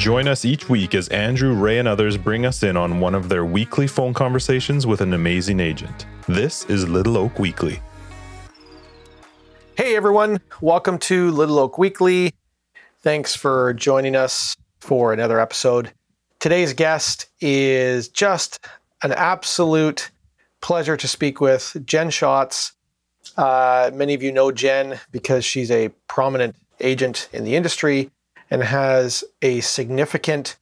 Join us each week as Andrew, Ray, and others bring us in on one of their weekly phone conversations with an amazing agent. This is Little Oak Weekly. Hey everyone, welcome to Little Oak Weekly. Thanks for joining us for another episode. Today's guest is just an absolute pleasure to speak with, Jen Schatz. Uh, many of you know Jen because she's a prominent agent in the industry and has a significant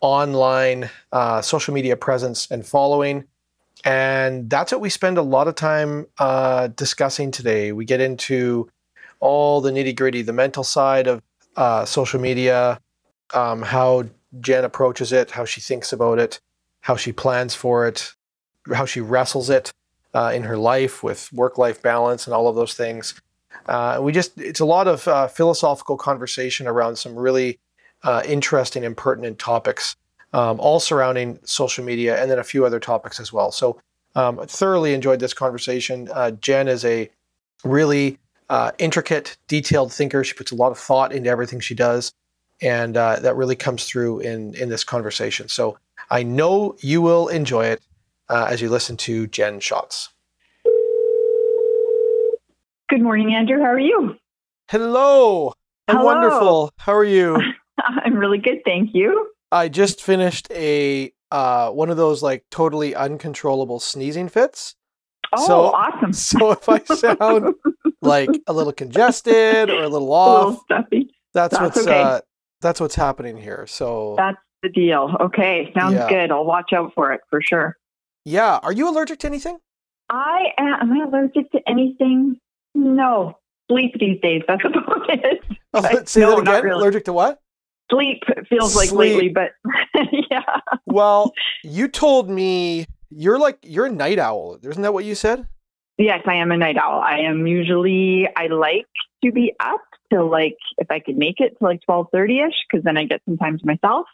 online uh, social media presence and following. And that's what we spend a lot of time uh, discussing today. We get into all the nitty gritty, the mental side of uh, social media, um, how Jen approaches it, how she thinks about it, how she plans for it, how she wrestles it uh, in her life with work life balance and all of those things. Uh, we just, it's a lot of uh, philosophical conversation around some really uh, interesting and pertinent topics, um, all surrounding social media and then a few other topics as well. So, um, thoroughly enjoyed this conversation. Uh, Jen is a really uh, intricate, detailed thinker. She puts a lot of thought into everything she does, and uh, that really comes through in in this conversation. So, I know you will enjoy it as you listen to Jen Schatz. Good morning, Andrew. How are you? Hello. I'm Hello. wonderful. How are you? I'm really good, thank you. I just finished a uh, one of those like totally uncontrollable sneezing fits. Oh, So- awesome. So if I sound like a little congested or a little a off, little stuffy. that's, that's what's okay. uh, that's what's happening here. So That's the deal. Okay, sounds Yeah. good. I'll watch out for it for sure. yeah, are you allergic to anything? I am, am I allergic to anything? No. Sleep these days. That's about it. Oh, right. Say No, that not again. really. Allergic to what? Sleep feels like lately, but yeah. Well, you told me you're like you're a night owl. Isn't that what you said? Yes, I am a night owl. I am usually I like to be up till like if I could make it to like twelve thirty ish, because then I get some time to myself.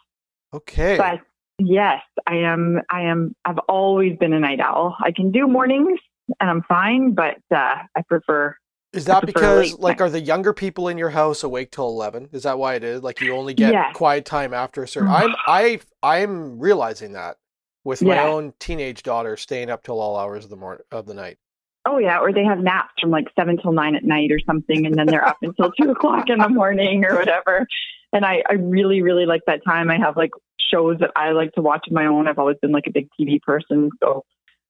Okay. But yes, I am. I am. I've always been a night owl. I can do mornings, and I'm fine. But uh, I prefer. Is that prefer because like night. are the younger people in your house awake till eleven? Is that why it is? Like you only get Yes. quiet time after a certain I'm I I'm realizing that with my Yeah. own teenage daughter staying up till all hours of the morning of the night. Oh yeah, or they have naps from like seven till nine at night or something, and then they're up until two o'clock in the morning or whatever. And I, I really, really like that time. I have like shows that I like to watch on my own. I've always been like a big TV person, so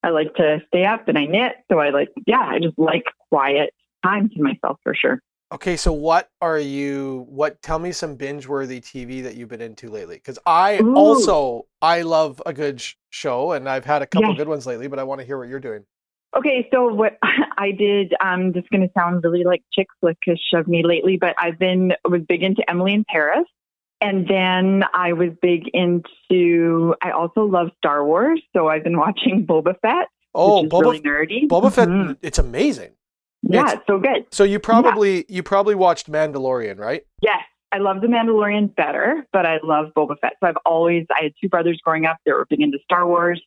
I like to stay up and I knit. So I like, yeah, I just like quiet time to myself for sure. Okay, so what are you what tell me some binge worthy TV that you've been into lately? Cuz I Ooh. also I love a good sh- show and I've had a couple Yes. good ones lately, but I want to hear what you're doing. Okay, so what I did, I'm just going to sound really like chick flickish of me lately, but I've been was big into Emily in Paris, and then I was big into. I also love Star Wars, so I've been watching Boba Fett, Oh, Boba really nerdy. Boba Fett Mhm. it's amazing. yeah, it's- it's so good. So you probably you probably watched Mandalorian, right? Yes, I love The Mandalorian better, but I love Boba Fett. So I've always I had two brothers growing up that were big into Star Wars.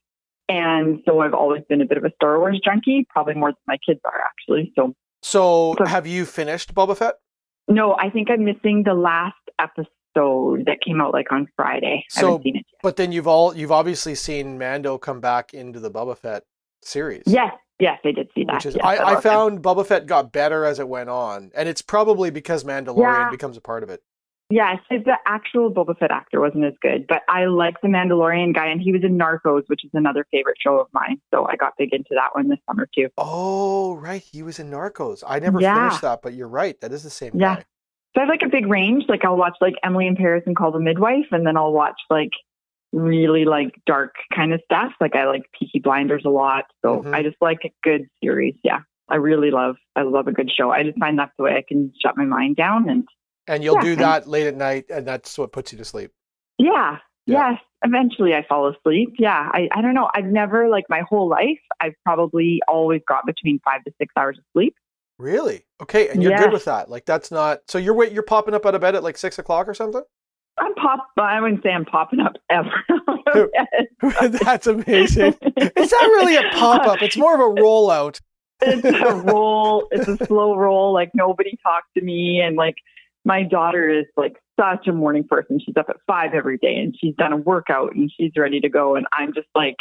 And so I've always been a bit of a Star Wars junkie, probably more than my kids are actually. So So So- have you finished Boba Fett? No, I think I'm missing the last episode that came out like on Friday. I So- haven't seen it But then you've all you've obviously seen Mando come back into the Boba Fett series. Yes, yes, I did see that. Which is Yes, I, I him. found Boba Fett got better as it went on. And it's probably because Mandalorian Yeah. becomes a part of it. Yes, the actual Boba Fett actor wasn't as good, but I like the Mandalorian guy, and he was in Narcos, which is another favorite show of mine. So I got big into that one this summer too. Oh, right. He was in Narcos. I never Yeah. finished that, but you're right. That is the same Yeah. guy. So I have like a big range. Like I'll watch like Emily in Paris and Call the Midwife, and then I'll watch like really like dark kind of stuff. Like I like Peaky Blinders a lot. So Mhm. I just like a good series. Yeah. I really love I love a good show. I just find that's the way I can shut my mind down and And you'll Yeah, do and- that late at night, and that's what puts you to sleep. yeah. Yeah. Yes. Eventually I fall asleep. Yeah. I, I don't know. I've never like my whole life, I've probably always got between five to six hours of sleep. Really? Okay, and you're Yeah. good with that. Like that's not so you're wait you're popping up out of bed at like six o'clock or something? I'm pop I wouldn't say I'm popping up ever. that's amazing. It's not really a pop up, it's more of a rollout. it's a roll. It's a slow roll. Like nobody talked to me, and like my daughter is like such a morning person. She's up at five every day and she's done a workout and she's ready to go. And I'm just like,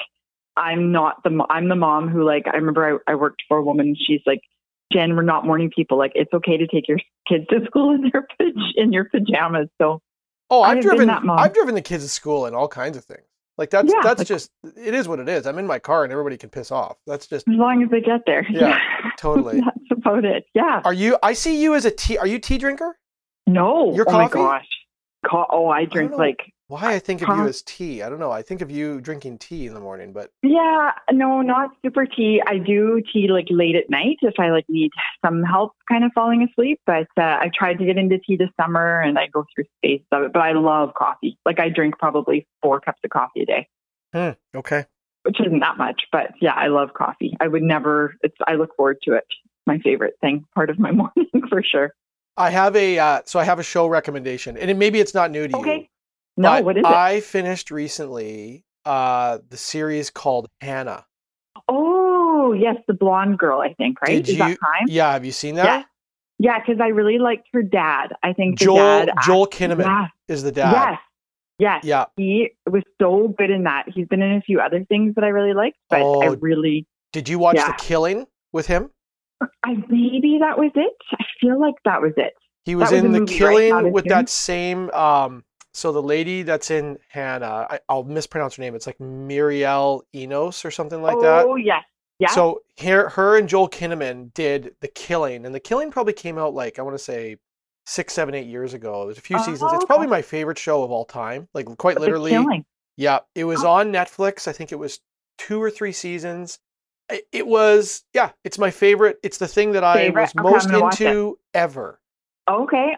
I'm not the, I'm the mom who like, I remember I, I worked for a woman. She's like, Jen, we're not morning people. Like it's okay to take your kids to school in their in your pajamas. So Oh, I've I've driven that mom. I've driven the kids to school and all kinds of things. Like that's Yeah, that's like- just it is what it is. I'm in my car and everybody can piss off. That's just as long as they get there. Yeah, totally. That's about it. Yeah. Are you I see you as a tea are you tea drinker? No. Your oh my coffee? gosh. Co- oh, I drink know. like Why I think of you as tea. I don't know. I think of you drinking tea in the morning, but Yeah, no, not super tea. I do tea like late at night if I like need some help kind of falling asleep. But uh, I tried to get into tea this summer and I go through phases of it. But I love coffee. Like I drink probably four cups of coffee a day, hmm, okay. which isn't that much. But yeah, I love coffee. I would never. It's. I look forward to it. My favorite thing, part of my morning for sure. I have a uh, so I have a show recommendation, and it, maybe it's not new to you. No, but what is it? I finished recently uh, the series called Hannah. oh, yes, the blonde girl. I think right. Did is you? that time? Yeah, have you seen that? Yeah, because I really liked her dad. I think the Joel dad. Joel Kinnaman Yeah. is the dad. Yes. Yes. Yeah. He was so good in that. He's been in a few other things that I really liked, but I Oh. really, Did you watch Yeah. The Killing with him? I maybe that was it. I feel like that was it. He was was in The right? Killing Not with series? that same. Um, so the lady that's in Hannah, I, I'll mispronounce her name. It's like Muriel Enos or something like that. oh yes, yeah. So her, her and Joel Kinnaman did The Killing, and The Killing probably came out like I want to say six, seven, eight years ago. There's a few Oh, seasons. It's probably my favorite show of all time. Like quite The literally. Killing. Yeah, it was Oh. on Netflix. I think it was two or three seasons. It was yeah, it's my favorite. It's the thing that I Favorite? was most it. into ever, Okay,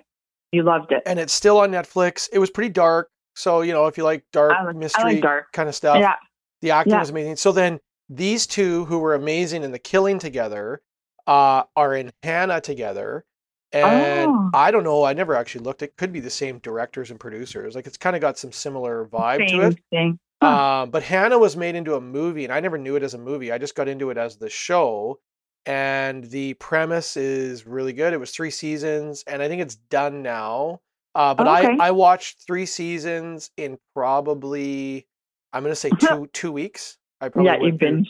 you loved it. and it's still on Netflix. It was pretty dark, so you know if you like dark I like- I like mystery dark. kind of stuff, yeah. the acting Yeah. was amazing. So then these two who were amazing in the killing together uh, are in Hannah together. And Oh. I don't know. I never actually looked. It could be the same directors and producers. Like it's kind of got some similar vibe Same to it. thing. Huh. Um, but Hannah was made into a movie, and I never knew it as a movie. I just got into it as the show, and the premise is really good. It was three seasons, and I think it's done now. Uh, but Okay. I I watched three seasons in probably I'm gonna say two two weeks. I probably yeah, you binge.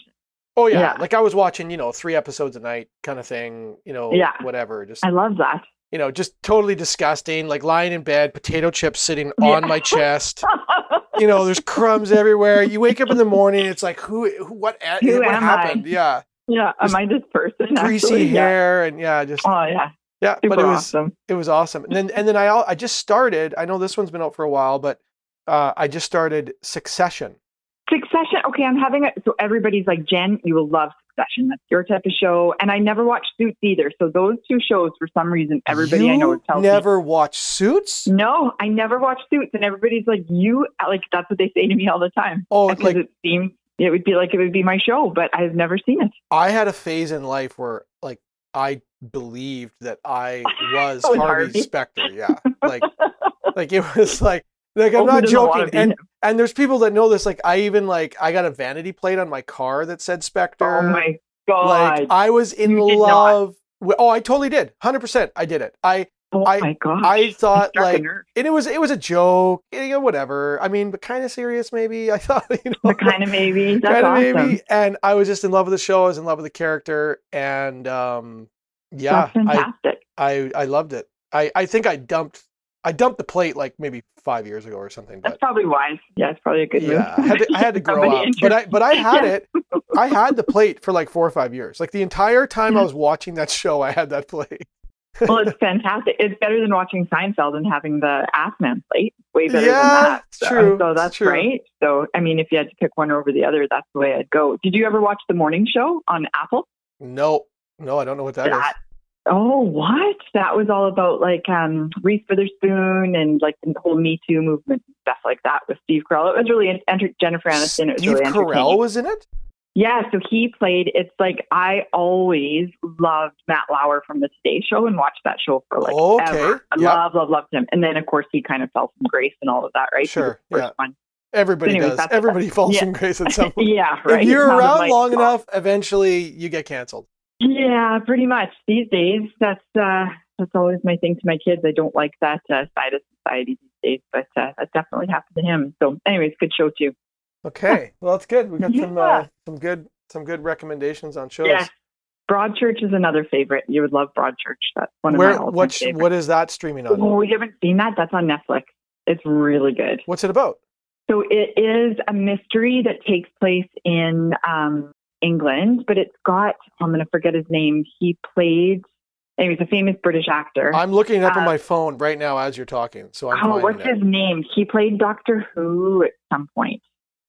Oh yeah. yeah. like I was watching, you know, three episodes a night, kind of thing. You know, Yeah. whatever. Just I love that. you know, just totally disgusting. Like lying in bed, potato chips sitting Yeah. on my chest you know, there's crumbs everywhere. You wake up in the morning, it's like, who, who what, Who what am I? happened? Yeah, yeah, am I this person? greasy actually? Yeah. hair, and yeah, just Oh yeah, yeah. super but it was awesome. it was awesome. And then and then I I just started. I know this one's been out for a while, but uh, I just started Succession. Succession. Okay, I'm having it. So everybody's like, Jen, you will love Succession. That's your type of show. And I never watched Suits either. So those two shows, for some reason, everybody I know You tells me. never watch Suits. No, I never watched Suits, and everybody's like, you like that's what they say to me all the time. Oh, Because like it seems it would be like it would be my show, but I've never seen it. I had a phase in life where like I believed that I oh, was Was Harvey Harvey. Specter. Yeah, like like it was like like I'm Oh, not joking. And him? and there's people that know this. Like I even like I got a vanity plate on my car that said Spectre. oh my god! like I was in You love. Oh, I totally did. Hundred percent, I did it. I oh I- my god! I thought like and it was it was a joke. You know, whatever. I mean, but kind of serious maybe. I thought you know. kind of maybe. Kind of awesome. maybe. And I was just in love with the show. I was in love with the character, and um, yeah, I, fantastic. I I loved it. I I think I dumped I dumped the plate like maybe five years ago or something. That's probably wise. Yeah, it's probably a good yeah, I had to, I had to grow up. But I but I had Yeah. it. I had the plate for like four or five years. Like the entire time I was watching that show, I had that plate. Well, it's fantastic. It's better than watching Seinfeld and having the ass man plate. Way better Yeah, than that. So- true. So that's true. right. So I mean, if you had to pick one over the other, that's the way I'd go. Did you ever watch the morning show on Apple? No, no, I don't know what that is. That- Oh, what? That was all about like um Reese Witherspoon and like the whole Me Too movement and stuff like that with Steve Carell. It was really enter- Jennifer Aniston. It was Steve really Carell was in it. Yeah, so he played. It's like I always loved Matt Lauer from the Today Show and watched that show for like Okay, ever. I yep. love, love, loved him. And then of course he kind of fell from grace and all of that, right? Sure, yeah. one. Everybody Anyways, does. Everybody falls yeah. from grace at some point. yeah, right. If you're around long drop. enough, eventually you get canceled. Yeah, pretty much these days. That's uh that's always my thing to my kids. I don't like that uh, side of society these days, but uh, that definitely happened to him. So, anyways, good show too. Okay, well that's good. We got some uh, some good some good recommendations on shows. Yeah. Broadchurch is another favorite. You would love Broadchurch. That's one of Where my all-time what favorites. what is that streaming on? Oh, you haven't seen that? That's on Netflix. It's really good. What's it about? So it is a mystery that takes place in um, England, but it's got, I'm going to forget his name. He played, and he's a famous British actor. I'm looking it up on Uh, my phone right now as you're talking, so I'm oh, what's it. his name? He played Doctor Who at some point.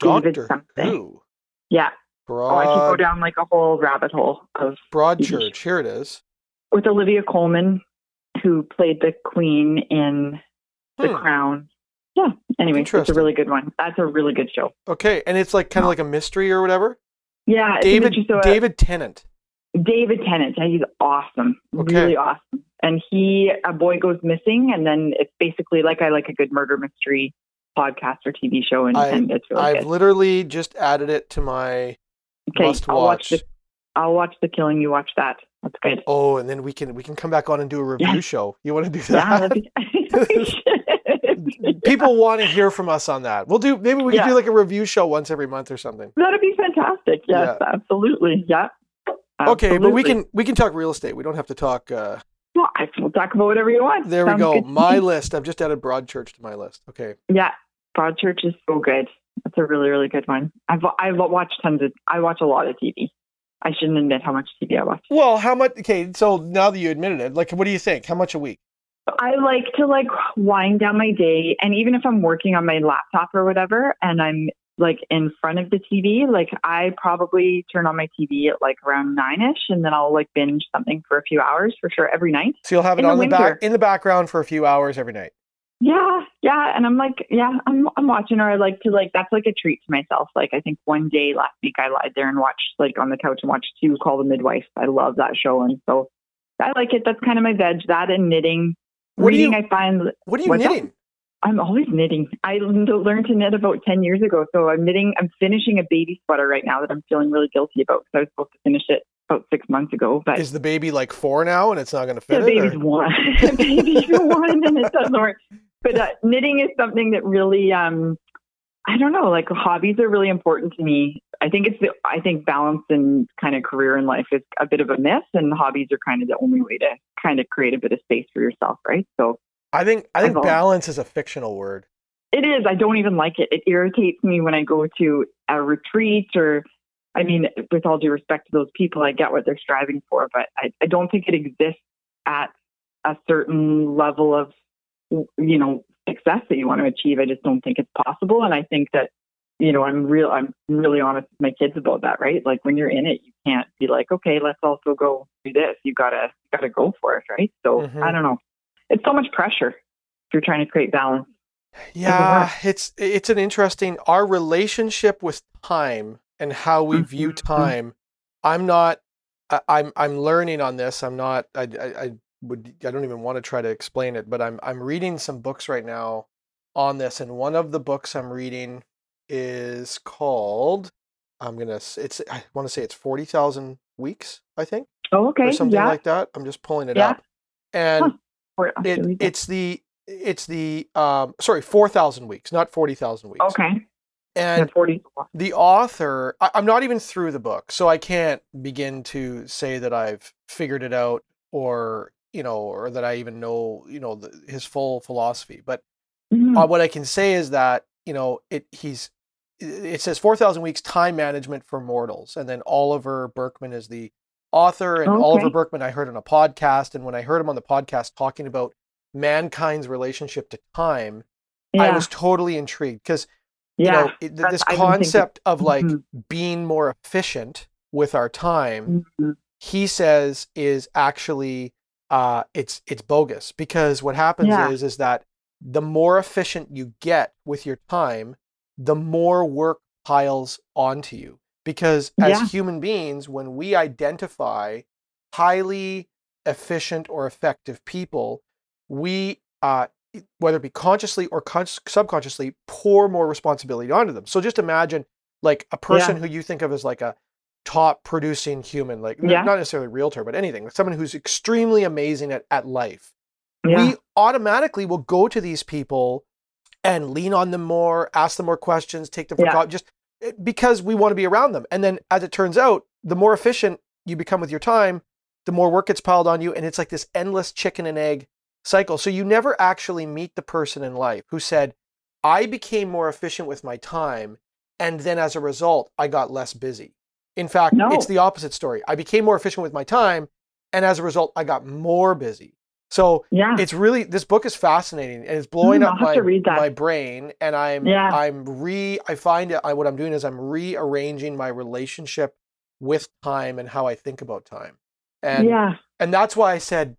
David Doctor something. Who? Yeah. Oh, I could go down like a whole rabbit hole of Broadchurch. Here it is. with Olivia Colman, who played the Queen in The Hmm. Crown. Yeah. Anyway, it's a really good one. That's a really good show. Okay, and it's like kind of like a mystery or whatever. Yeah. David so, uh, David Tennant. David Tennant. yeah, He's awesome. Okay. Really awesome. And he, a boy goes missing, and then it's basically like I like a good murder mystery podcast or TV show, and, I- and it's really I've good. literally just added it to my Okay, must I'll watch. watch. the. I'll watch the killing. You watch that. That's good. Oh, and then we can we can come back on and do a review Yeah. show. You want to do Yeah, that? that'd be. People want to hear from us on that. We'll do maybe we can Yeah. do like a review show once every month or something. That'd be fantastic. Yes, absolutely. Yeah. Okay, but we can we can talk real estate. We don't have to talk. Uh, Well, I will talk about whatever you want. there we go. My list. I've just added Broadchurch to my list. Okay. Yeah, Broadchurch is so good. That's a really, really good one. I've I've watched tons of. I watch a lot of TV. I shouldn't admit how much TV I watch. Well, how much? Okay, so now that you admitted it, like, what do you think? How much a week? I like to like wind down my day, and even if I'm working on my laptop or whatever, and I'm like in front of the TV, like I probably turn on my TV at like around nine ish, and then I'll like binge something for a few hours for sure every night. So you'll have it In on the back in the background for a few hours every night. Yeah, yeah, and I'm like, yeah, I'm I'm watching, or I like to like that's like a treat to myself. Like I think one day last week I lied there and watched like on the couch and watched two call the midwife. I love that show, and so I like it. That's kind of my veg. That and knitting. What do Reading, you- I find What are you knitting? I'm always knitting. I learned to knit about 10 years ago. So I'm knitting, I'm finishing a baby sweater right now that I'm feeling really guilty about because I was supposed to finish it about six months ago. But Is the baby like four now and it's not going to fit the it? or- baby's one. the baby's one and it doesn't work. But uh, knitting is something that really, um, I don't know, like hobbies are really important to me. I think it's the, I think balance and kind of career in life is a bit of a myth and hobbies are kind of the only way to kind of create a bit of space for yourself, right? So I think I think balance is a fictional word. It is. I don't even like it. It irritates me when I go to a retreat or, I mean, with all due respect to those people, I get what they're striving for, but I, I don't think it exists at a certain level of, you know, success that you want to achieve. I just don't think it's possible. And I think that, you know, I'm real, I'm really honest with my kids about that, right? Like when you're in it, you can't be like, okay, let's also go do this. You gotta, you gotta go for it, right? So Mhm. I don't know. It's so much pressure if you're trying to create balance. Yeah, it's it's an interesting our relationship with time and how we view Mhm. time. I'm not. I, I'm I'm learning on this. I'm not. I, I I would. I don't even want to try to explain it. But I'm I'm reading some books right now on this, and one of the books I'm reading is called. I'm gonna. It's. I want to say it's forty thousand weeks. I think Oh, okay. or something yeah. like that. I'm just pulling it Yeah. up, and Huh. It, it's the it's the um sorry four thousand weeks, not forty thousand weeks. okay. And The 40. the author, I, I'm not even through the book, so I can't begin to say that I've figured it out or you know or that I even know you know the, his full philosophy. But Mhm. uh, what I can say is that you know it he's it says 4000 weeks time management for mortals and then Oliver Burkeman is the author and Okay. Oliver Burkeman I heard on a podcast and when I heard him on the podcast talking about mankind's relationship to time I was totally intrigued because you know it, this I didn't think it- concept of like Mhm. being more efficient with our time Mhm. he says is actually uh it's it's bogus because what happens Yeah. is is that the more efficient you get with your time the more work piles onto you because as Yeah. human beings when we identify highly efficient or effective people we uh whether it be consciously or con- subconsciously pour more responsibility onto them so just imagine like a person who you think of as like a top producing human, like Yeah. not necessarily realtor, but anything, someone who's extremely amazing at, at life, Yeah. we automatically will go to these people and lean on them more, ask them more questions, take them for Yeah. co- just eh, because we want to be around them. And then as it turns out, the more efficient you become with your time, the more work gets piled on you. And it's like this endless chicken and egg cycle. So you never actually meet the person in life who said, I became more efficient with my time. And then as a result, I got less busy. In fact, No. it's the opposite story. I became more efficient with my time. And as a result, I got more busy. So yeah. it's really this book is fascinating and it's blowing Mm, up my, to read that. my brain and i'm Yeah. i'm re i find it I, what i'm doing is i'm rearranging my relationship with time and how i think about time and yeah. and that's why i said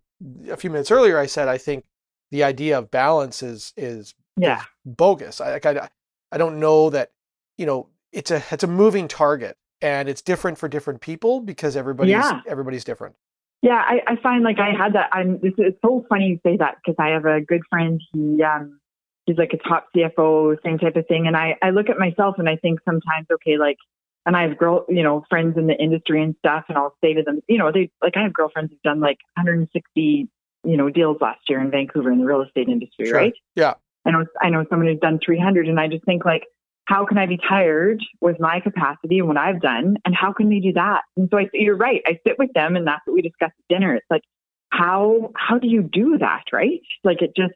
a few minutes earlier i said i think the idea of balance is is Yeah. bogus i like i, I don't know that you know it's a it's a moving target and it's different for different people because everybody's Yeah. everybody's different Yeah, I, I find like I had that. I'm. It's, is so funny you say that because I have a good friend. He um, he's like a top CFO, same type of thing. And I I look at myself and I think sometimes, okay, like, and I have girl, you know, friends in the industry and stuff, and I'll say to them, you know, they like I have girlfriends who've done like 160, you know, deals last year in Vancouver in the real estate industry, Sure. right? Yeah. I know I know someone who's done 300, and I just think like how can I be tired with my capacity and what I've done? And how can they do that? And so I, you're right. I sit with them and that's what we discuss at dinner. It's like, how, how do you do that? Right. Like it just,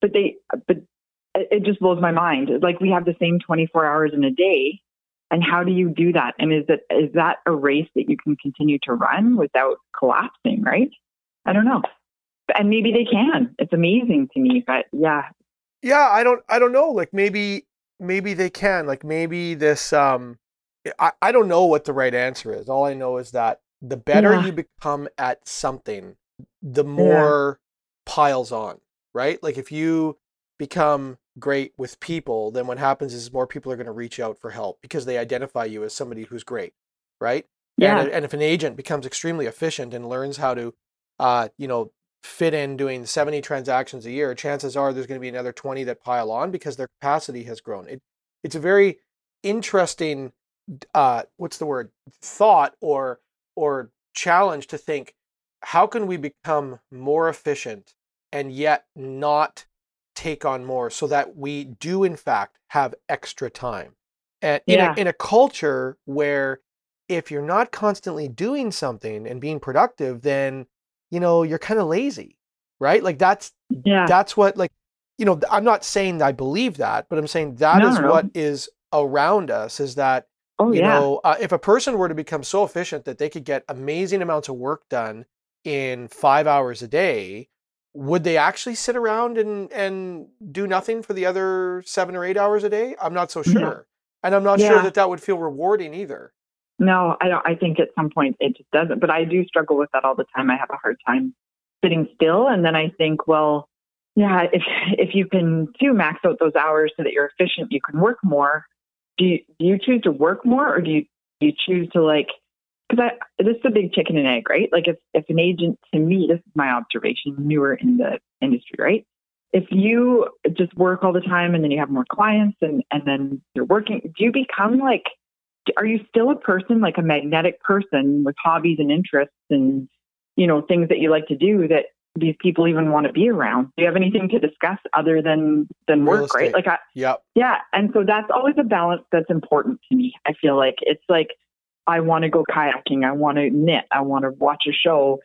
but they, but it just blows my mind. Like we have the same 24 hours in a day. And how do you do that? And is that, is that a race that you can continue to run without collapsing? Right. I don't know. And maybe they can. It's amazing to me, but yeah. yeah i don't i don't know like maybe maybe they can like maybe this um i, I don't know what the right answer is all i know is that the better Yeah. you become at something the more piles on right like if you become great with people then what happens is more people are going to reach out for help because they identify you as somebody who's great right Yeah. and, and if an agent becomes extremely efficient and learns how to, uh, you know, fit in doing 70 transactions a year, chances are there's going to be another 20 that pile on because their capacity has grown. It, it's a very interesting, uh, what's the word, thought or or challenge to think, how can we become more efficient and yet not take on more so that we do in fact have extra time. And in, Yeah. a, in a culture where if you're not constantly doing something and being productive, then you know you're kind of lazy, right? Like that's Yeah. that's what like you know i'm not saying i believe that but i'm saying that No, is no, what is around us is that oh, you yeah. know uh, if a person were to become so efficient that they could get amazing amounts of work done in five hours a day would they actually sit around and and do nothing for the other seven or eight hours a day i'm not so Yeah. sure and i'm not sure that that would feel rewarding either No, I don't. I think at some point it just doesn't. But I do struggle with that all the time. I have a hard time sitting still, and then I think, well, yeah, if if you can do max out those hours so that you're efficient, you can work more. Do you do you choose to work more, or do you you choose to like? Because I this is a big chicken and egg, right? Like if if an agent, to me, this is my observation, newer in the industry, right? If you just work all the time and then you have more clients and and then you're working, do you become like are you still a person like a magnetic person with hobbies and interests and you know things that you like to do that these people even want to be around? Do you have anything to discuss other than than Real work right? like I, yep. Yeah and so that's always a balance that's important to me i feel like. It's like i want to go kayaking i want to knit i want to watch a show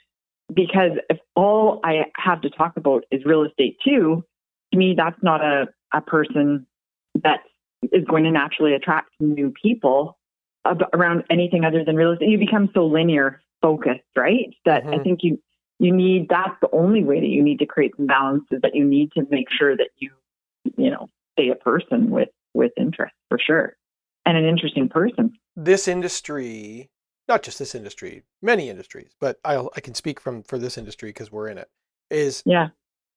because if all i have to talk about is real estate too to me that's not a, a person that is going to naturally attract new people around anything other than real estate you become so linear focused right that i Mhm. think you you need that's the only way that you need to create some balance is that you need to make sure that you you know stay a person with with interest for sure and an interesting person this industry not just this industry many industries but i i can speak from for this industry because we're in it is yeah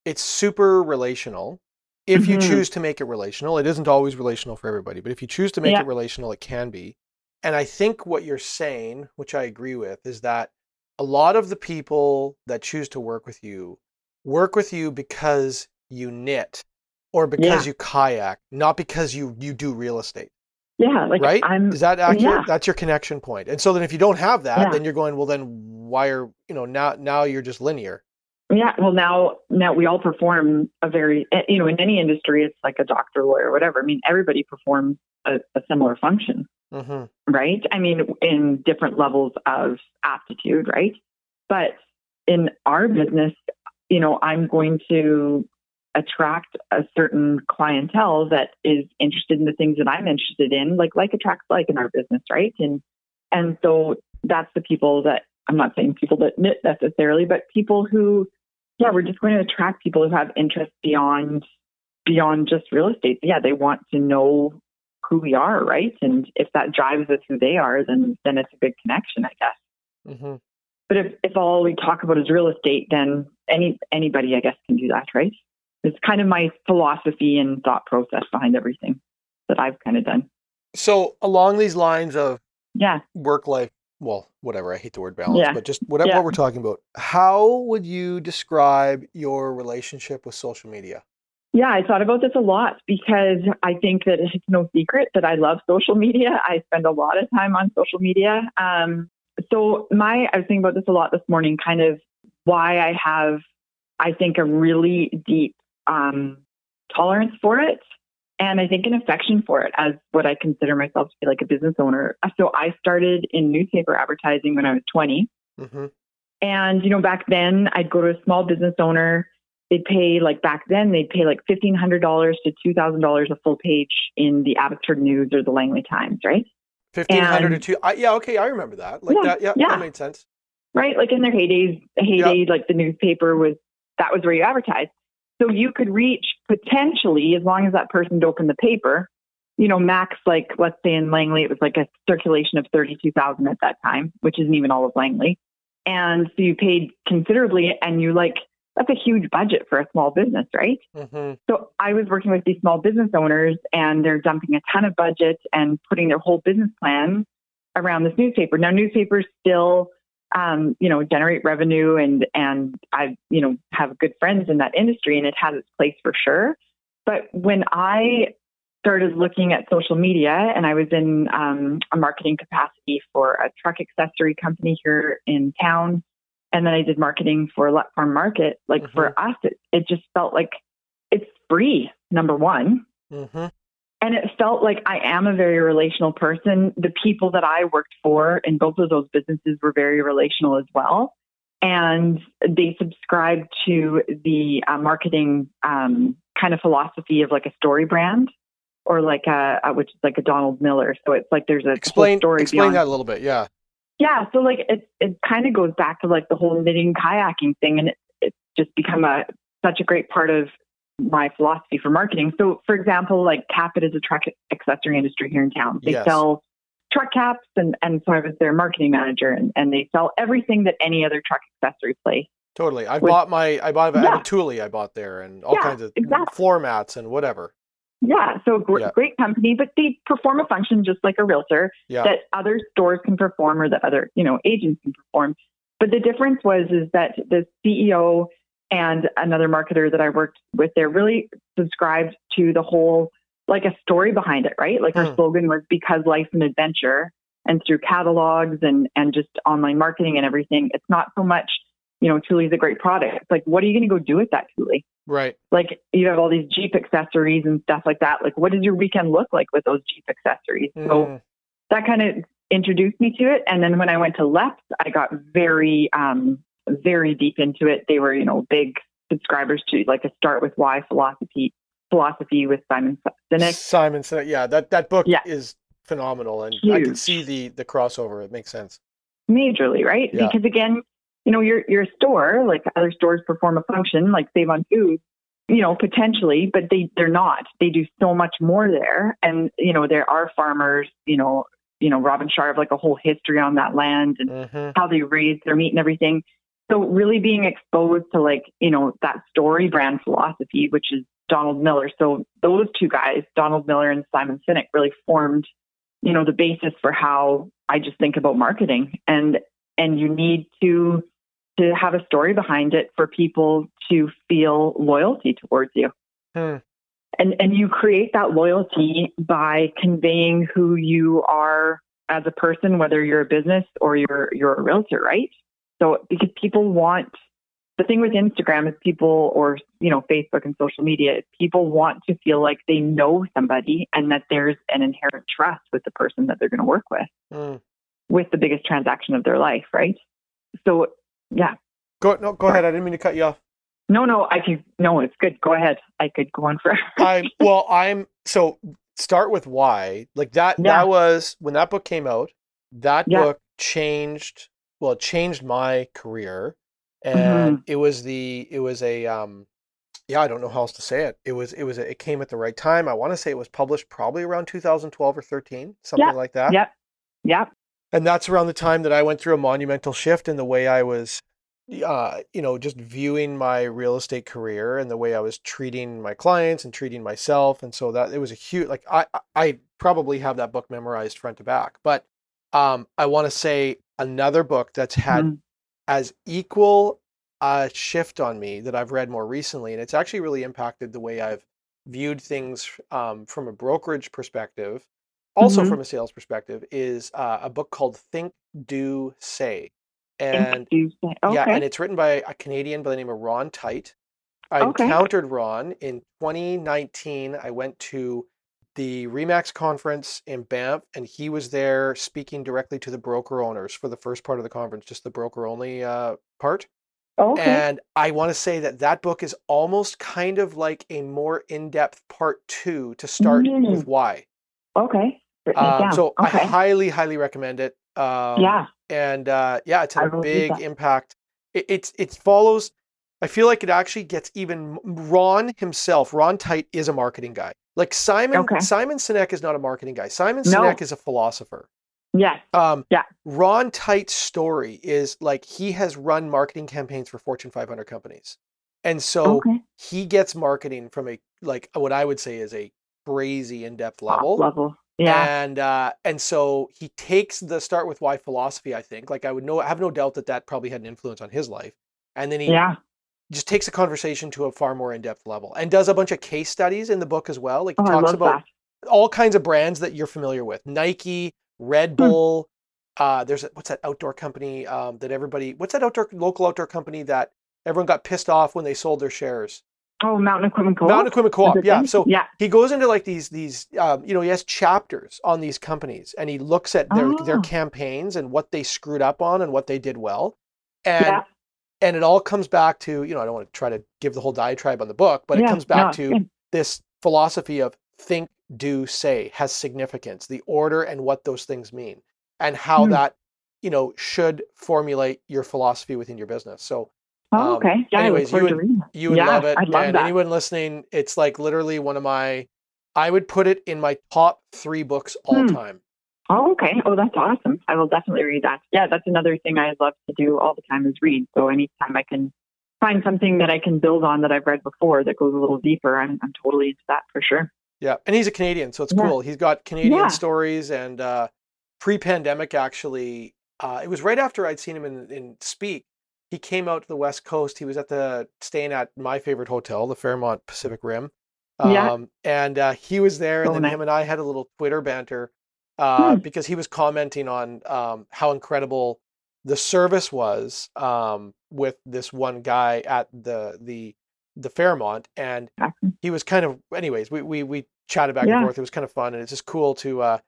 it's super relational if you Mhm. choose to make it relational it isn't always relational for everybody but if you choose to make Yeah. it relational it can be and i think what you're saying which i agree with is that a lot of the people that choose to work with you work with you because you knit or because Yeah. you kayak not because you you do real estate Yeah, like right? I'm Is that accurate? yeah. That's your connection point. And so then if you don't have that, Yeah. then you're going, well, then why are, you know, now, now you're just linear. Yeah, well now now we all perform a very you know in any industry it's like a doctor, lawyer, whatever. I mean everybody performs a, a similar function, hmm right? I mean in different levels of aptitude, right? But in our business, you know, I'm going to attract a certain clientele that is interested in the things that I'm interested in, like like attracts like in our business, right? And and so that's the people that I'm not saying people that knit necessarily, but people who yeah, we're just going to attract people who have interest beyond beyond just real estate. Yeah, they want to know who we are, right? And if that drives with who they are, then then it's a good connection, I guess. hmm But if, if all we talk about is real estate, then any anybody, I guess, can do that, right? It's kind of my philosophy and thought process behind everything that I've kind of done. So along these lines of Yeah. work life, well, whatever, I hate the word balance, Yeah. but just whatever Yeah. what we're talking about, how would you describe your relationship with social media? Yeah, I thought about this a lot because I think that it's no secret that I love social media. I spend a lot of time on social media. Um, so my, I was thinking about this a lot this morning, kind of why I have, I think, a really deep um, tolerance for it, and I think an affection for it as what I consider myself to be like a business owner. So I started in newspaper advertising when I was 20. hmm And, you know, back then I'd go to a small business owner. They'd pay like back then they'd pay like fifteen hundred dollars to two thousand dollars a full page in the Abbotsford News or the Langley Times, right? Fifteen hundred or And- two. I, yeah, okay, I remember that. Like Yeah, that. Yeah, yeah. that made sense. Right? Like in their heydays, heyday, like the newspaper was that was where you advertised. So you could reach potentially, as long as that person would open the paper, you know, max like let's say in Langley it was like a circulation of thirty two thousand at that time, which isn't even all of Langley. And so you paid considerably and you like that's a huge budget for a small business, right? hmm So I was working with these small business owners and they're dumping a ton of budget and putting their whole business plan around this newspaper. Now newspapers still um, you know, generate revenue and and I, you know, have good friends in that industry and it has its place for sure. But when I started looking at social media and I was in um, a marketing capacity for a truck accessory company here in town and then I did marketing for Lepp Farm Market. Like for us, it, it just felt like it's free, number one. hmm And it felt like I am a very relational person. The people that I worked for in both of those businesses were very relational as well. And they subscribed to the uh, marketing um, kind of philosophy of like a story brand or like a, a, which is like a Donald Miller. So it's like there's a whole Explain story explain beyond that a little bit. Yeah. yeah, so like it it kind of goes back to like the whole knitting kayaking thing, and it, it's just become a such a great part of my philosophy for marketing. So, for example, like Capit is a truck accessory industry here in town. They Yes. sell truck caps, and and so I was their marketing manager, and and they sell everything that any other truck accessory place. Totally. I With- bought my I bought have Yeah. a Thule I bought there and all Yeah, kinds of exactly. floor mats and whatever. Yeah, so gr- Yeah. great company, but they perform a function just like a realtor. Yeah. that other stores can perform or that other you know agents can perform but the difference was is that the ceo and another marketer that i worked with there really subscribed to the whole like a story behind it right like Hmm. our slogan was because life's an adventure and through catalogs and and just online marketing and everything it's not so much you know Thule's a great product it's like what are you going to go do with that Thule Right. like you have all these jeep accessories and stuff like that like what does your weekend look like with those jeep accessories so Mm. that kind of introduced me to it. And then when I went to Lepp, I got very, um, very deep into it. They were, you know, big subscribers to like a Start with Why philosophy, philosophy with Simon Sinek. Simon Sinek. Yeah, that that book Yeah. is phenomenal and I can see the the crossover. It makes sense. majorly, right? Yeah. Because again, you know, your your store, like other stores perform a function, like Save on Food, you know, potentially, but they they're not. They do so much more there, and you know, there are farmers, you know, you know, Robin Sharp, like a whole history on that land, and hmm how they raise their meat and everything. So really being exposed to like, you know, that story brand philosophy, which is Donald Miller. So those two guys, Donald Miller and Simon Sinek, really formed, you know, the basis for how I just think about marketing. And and you need to to have a story behind it for people to feel loyalty towards you. Hmm. and and you create that loyalty by conveying who you are as a person, whether you're a business or you're you're a realtor, right? So because people want the thing with Instagram is people or you know Facebook and social media, people want to feel like they know somebody and that there's an inherent trust with the person that they're going to work with, Mm. with the biggest transaction of their life, right? So yeah, Go no, go ahead. I didn't mean to cut you off. no, no, I can no, it's good. Go ahead. I could go on forever. I'm well. I'm so start with why. Like that. Yeah. That was when that book came out. That Yeah. book changed. Well, it changed my career, Mm-hmm. and it was the. It was a. Um, yeah, I don't know how else to say it. It was. It was. A, it came at the right time. I want to say it was published probably around 2012 or 13, something Yeah. like that. yep, yep, and that's around the time that I went through a monumental shift in the way I was, uh, you know, just viewing my real estate career and the way I was treating my clients and treating myself. And so that it was a huge, like I, I- I probably have that book memorized front to back. But um, I want to say another book that's had Mhm. as equal a shift on me that I've read more recently, and it's actually really impacted the way I've viewed things um, from a brokerage perspective, also Mhm. from a sales perspective, is uh, a book called Think, Do, Say, Think, and do, say. okay. yeah, and it's written by a Canadian by the name of Ron Tite. I Okay. encountered Ron in 2019. I went to the Remax conference in Banff, and he was there speaking directly to the broker owners for the first part of the conference, just the broker only uh, part. okay. And I want to say that that book is almost kind of like a more in depth part two to start with Mm. why. okay. Um, so I highly, highly recommend it. Um, yeah. and uh, yeah, it's had a big impact. It, it's it follows. I feel like it actually gets even. Ron himself, Ron Tite, is a marketing guy. Like Simon, Okay. Simon Sinek is not a marketing guy. Simon No. Sinek is a philosopher. Yes. Um, Yeah. Ron Tite's story is like he has run marketing campaigns for Fortune 500 companies, and so okay. he gets marketing from a like what I would say is a crazy in-depth Top level level. Yeah. and uh, and so he takes the start with why philosophy. I think like I would know I have no doubt that that probably had an influence on his life, and then he yeah. Just takes the conversation to a far more in depth level and does a bunch of case studies in the book as well. Like Oh, talks about that. all kinds of brands that you're familiar with: Nike, Red Hmm. Bull. Uh, there's a, what's that outdoor company um, that everybody? What's that outdoor local outdoor company that everyone got pissed off when they sold their shares? Oh, Mountain Equipment Co-op. Mountain Equipment Co-op. Yeah. So yeah. he goes into like these these um, you know he has chapters on these companies and he looks at their their Oh. campaigns and what they screwed up on and what they did well and yeah. And it all comes back to you know I don't want to try to give the whole diatribe on the book but it comes back to this philosophy of think do say has significance the order and what those things mean and how Hmm. that you know should formulate your philosophy within your business so Oh, um, okay. Yeah. anyways, you look forward to reading that. you would Yeah, love it. I'd love and that. anyone listening, it's like literally one of my I would put it in my top three books all Hmm. time. Oh, okay. Oh, that's awesome. I will definitely read that. Yeah, that's another thing I love to do all the time is read. So anytime I can find something that I can build on that I've read before that goes a little deeper, I'm, I'm totally into that for sure. Yeah. And he's a Canadian, so it's Yeah. cool. He's got Canadian Yeah. stories and uh pre-pandemic actually uh it was right after I'd seen him in, in speak. He came out to the West Coast. He was at the staying at my favorite hotel, the Fairmont Pacific Rim. Um Yeah. and uh he was there and then nice. him and I had a little Twitter banter uh Hmm. because he was commenting on um how incredible the service was um with this one guy at the the the Fairmont and he was kind of anyways we we we chatted back Yeah. and forth it was kind of fun and it's just cool to uh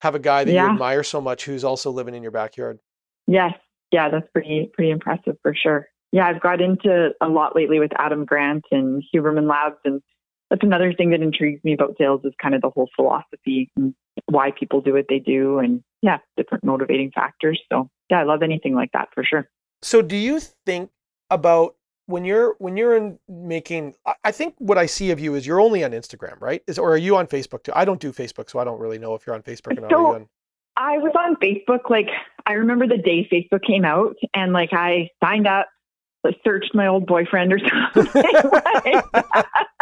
have a guy that you admire so much who's also living in your backyard Yes. Yeah, that's pretty pretty impressive for sure. Yeah, I've got into a lot lately with Adam Grant and Huberman Labs and that's another thing that intrigues me about sales is kind of the whole philosophy and why people do what they do and yeah, different motivating factors. So yeah, I love anything like that for sure. so do you think about when you're when you're in making I- think what i see of you is you're only on instagram right is or are you on facebook too i don't do facebook so i don't really know if you're on facebook or not So- on- I was on Facebook like I remember the day Facebook came out and like I signed up, like, searched my old boyfriend or something. right?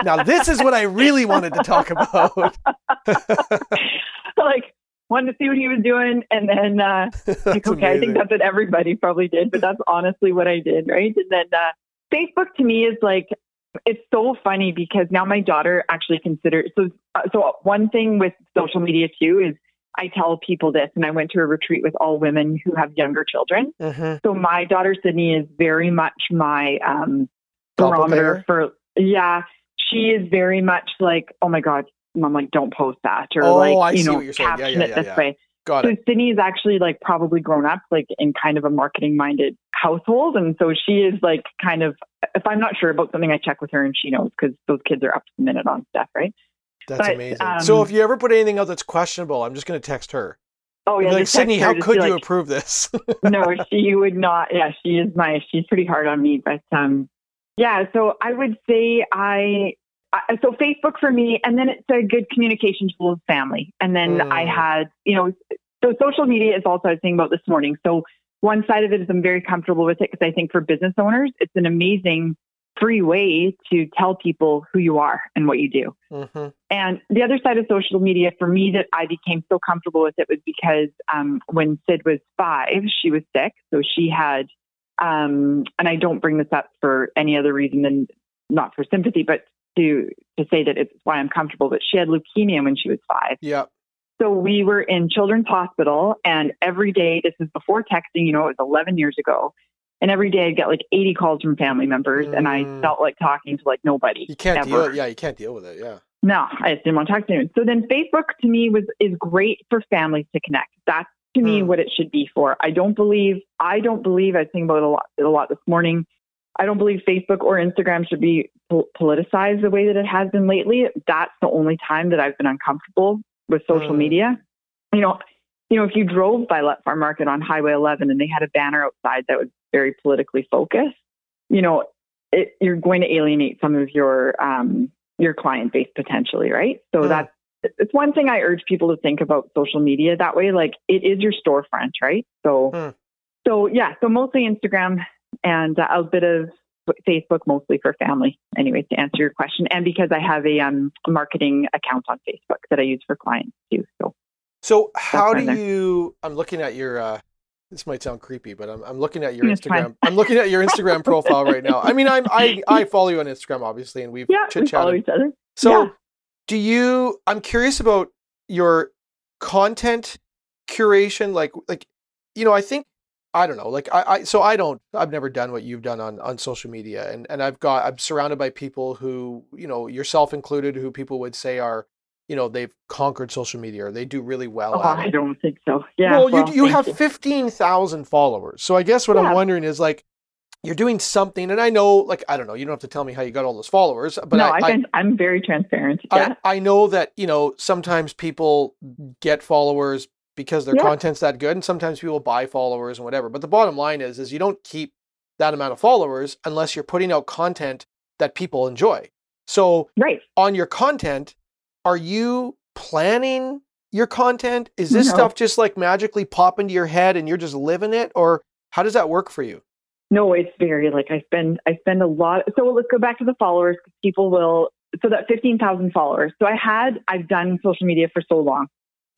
now this is what i really wanted to talk about like wanted to see what he was doing and then uh like okay i think amazing. that's what everybody probably did but that's honestly what i did right and then uh facebook to me is like it's so funny because now my daughter actually considers so uh, so one thing with social media too is I tell people this, and I went to a retreat with all women who have younger children. Mm-hmm. So my daughter Sydney is very much my um, barometer for yeah. She is very much like, oh my god, mom, like don't post that or Oh, like I you know you're. Yeah, caption yeah, it yeah, this way. Got So it. Sydney is actually like probably grown up like in kind of a marketing minded household. And so she is like kind of, if I'm not sure about something, I check with her and she knows because those kids are up to the minute on stuff, right? That's but, amazing. um, so if you ever put anything out that's questionable, I'm just going to text her. Oh, yeah. like, Sydney, how could you like, approve this? no, she would not. Yeah, she is my, she's pretty hard on me. But um, yeah, so I would say I, I, so Facebook for me, and then it's a good communication tool with family. And then I Mm. had, you know, so social media is also I was thinking about this morning. So one side of it is I'm very comfortable with it because I think for business owners, it's an amazing free way to tell people who you are and what you do. hmm And the other side of social media for me that I became so comfortable with it was because um, when Sid was five, she was sick. So she had, um, and I don't bring this up for any other reason than not for sympathy, but to to say that it's why I'm comfortable. But she had leukemia when she was five. Yeah. So we were in Children's Hospital, and every day, this is before texting, you know, it was 11 years ago. And every day I'd get like 80 calls from family members, and I Mm. felt like talking to like nobody. You can't ever. deal. Yeah, you can't deal with it. Yeah. No, I just didn't want to talk to anyone. So then Facebook to me was is great for families to connect. That's to me Hmm. what it should be for. I don't believe I don't believe I was thinking about it a lot a lot this morning. I don't believe Facebook or Instagram should be pol- politicized the way that it has been lately. That's the only time that I've been uncomfortable with social Hmm. media. You know, you know, if you drove by Lepp Farm Market on Highway 11 and they had a banner outside that was very politically focused, you know, it, you're going to alienate some of your um, your client base potentially, right? So Hmm. that's it's one thing I urge people to think about social media that way. Like it is your storefront, right? So, Hmm. so yeah, so mostly Instagram and a bit of Facebook, mostly for family. Anyways, to answer your question, and because I have a um, marketing account on Facebook that I use for clients too. So So how do you? I'm looking at your. uh This might sound creepy, but I'm I'm looking at your It's fine. Instagram. I'm looking at your Instagram profile right now. I mean, I'm I I follow you on Instagram, obviously, and we've yeah, chit we follow chatted. each other. So, Yeah. do you? I'm curious about your content curation. Like, like, you know, I think I don't know. Like, I, I so I don't. I've never done what you've done on on social media, and and I've got. I'm surrounded by people who, you know, yourself included, who people would say are, you know, they've conquered social media or they do really well Oh, at I don't think so. Yeah. well, you you thank have fifteen thousand followers. So I guess what I'm wondering is like. You're doing something, and I know, like, I don't know. You don't have to tell me how you got all those followers, but no, I, I, I i'm very transparent. Yeah. I, I know that you know sometimes people get followers because their Yeah. content's that good and sometimes people buy followers and whatever but the bottom line is is you don't keep that amount of followers unless you're putting out content that people enjoy so right. on your content are you planning your content is this No. stuff just like magically pop into your head and you're just living it or how does that work for you No, it's very like I spend I spend a lot. So let's go back to the followers. People will so that fifteen thousand followers. So I had I've done social media for so long.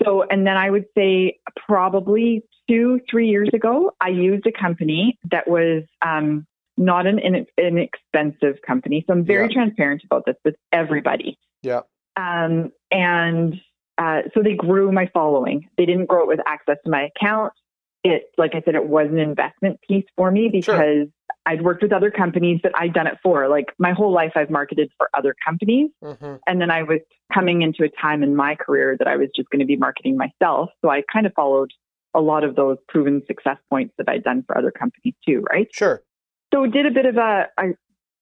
So and then I would say probably two three years ago I used a company that was um, not an inexpensive company. So I'm very Yeah. transparent about this with everybody. yeah Um, and uh, so they grew my following. They didn't grow it with access to my account. It, like I said, it was an investment piece for me Sure. because I'd worked with other companies that I'd done it for. Like my whole life, I've marketed for other companies. hmm And then I was coming into a time in my career that I was just going to be marketing myself. So I kind of followed a lot of those proven success points that I'd done for other companies too, right? sure So did a bit of a, a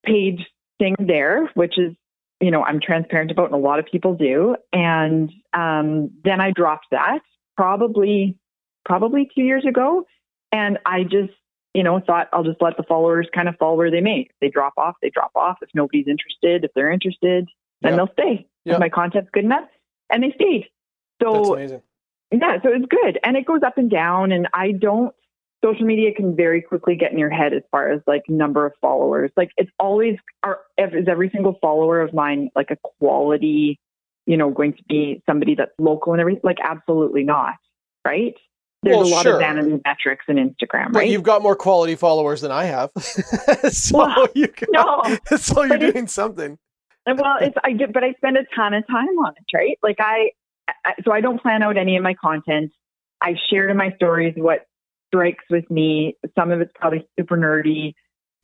paid thing there, which is, you know, I'm transparent about and a lot of people do. And um, then I dropped that probably, probably two years ago. And I just, you know, thought I'll just let the followers kind of fall where they may. If they drop off, they drop off. If nobody's interested, if they're interested, then Yeah. they'll stay. Yeah. If my content's good enough. And they stayed. that's So amazing yeah, so it's good. And it goes up and down. And I don't, social media can very quickly get in your head as far as like number of followers. Like it's always, are, is every single follower of mine like a quality, you know, going to be somebody that's local and everything? Like absolutely not. Right. there's Well, a lot sure. of vanity metrics in Instagram, But right? you've got more quality followers than I have, so Well, you got, no, so you're but doing something. well, it's I get, but I spend a ton of time on it, right? Like I, I, so I don't plan out any of my content. I share in my stories what strikes with me. Some of it's probably super nerdy.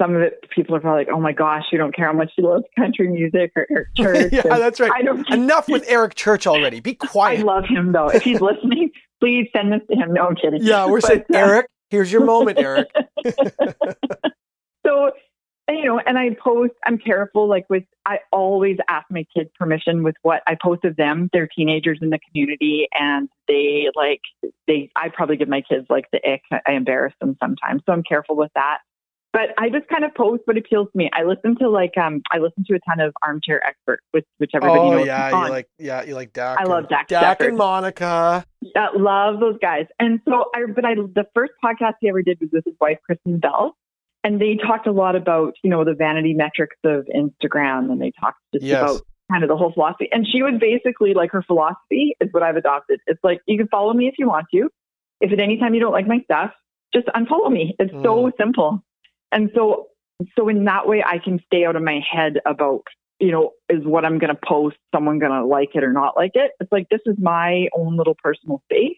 Some of it, people are probably like, "Oh my gosh, you don't care how much you love country music or, or church." yeah, And that's right. I don't. Enough with Eric Church already. Be quiet. I love him though. If he's listening, please send this to him. No, I'm kidding. yeah, we're But, saying, uh, Eric, here's your moment, Eric. so and, you know and i post i'm careful like with i always ask my kids permission with what i post of them they're teenagers in the community and they like they i probably give my kids like the ick i embarrass them sometimes so i'm careful with that but i just kind of post what appeals to me i listen to like um i listen to a ton of armchair experts which which everybody oh knows yeah, you like yeah, you like Dax. I love Dax Dax and Monica. Yeah, love those guys. And so I, but I, the first podcast he ever did was with his wife, Kristen Bell. And they talked a lot about, you know, the vanity metrics of Instagram and they talked just Yes. about kind of the whole philosophy. And she was basically like her philosophy is what I've adopted. It's like, you can follow me if you want to. If at any time you don't like my stuff, just unfollow me. It's so simple. And so, so in that way, I can stay out of my head about, you know, is what I'm going to post, someone going to like it or not like it. It's like, this is my own little personal space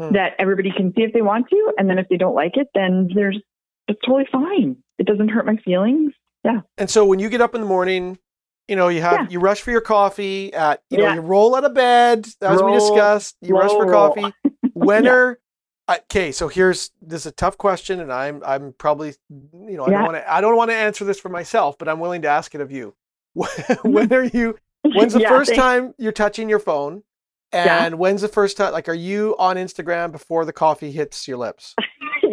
Hmm. that everybody can see if they want to. And then if they don't like it, then there's, it's totally fine. It doesn't hurt my feelings. Yeah. And so when you get up in the morning, you know, you have Yeah. you rush for your coffee at you know, Yeah. you roll out of bed, as we discussed, you rush for roll, roll. coffee. When Yeah. are okay, so here's this is a tough question and I'm I'm probably you know, I don't want to I don't want to answer this for myself, but I'm willing to ask it of you. Mm-hmm. when are you when's the first thanks. time you're touching your phone? And when's the first time like are you on Instagram before the coffee hits your lips?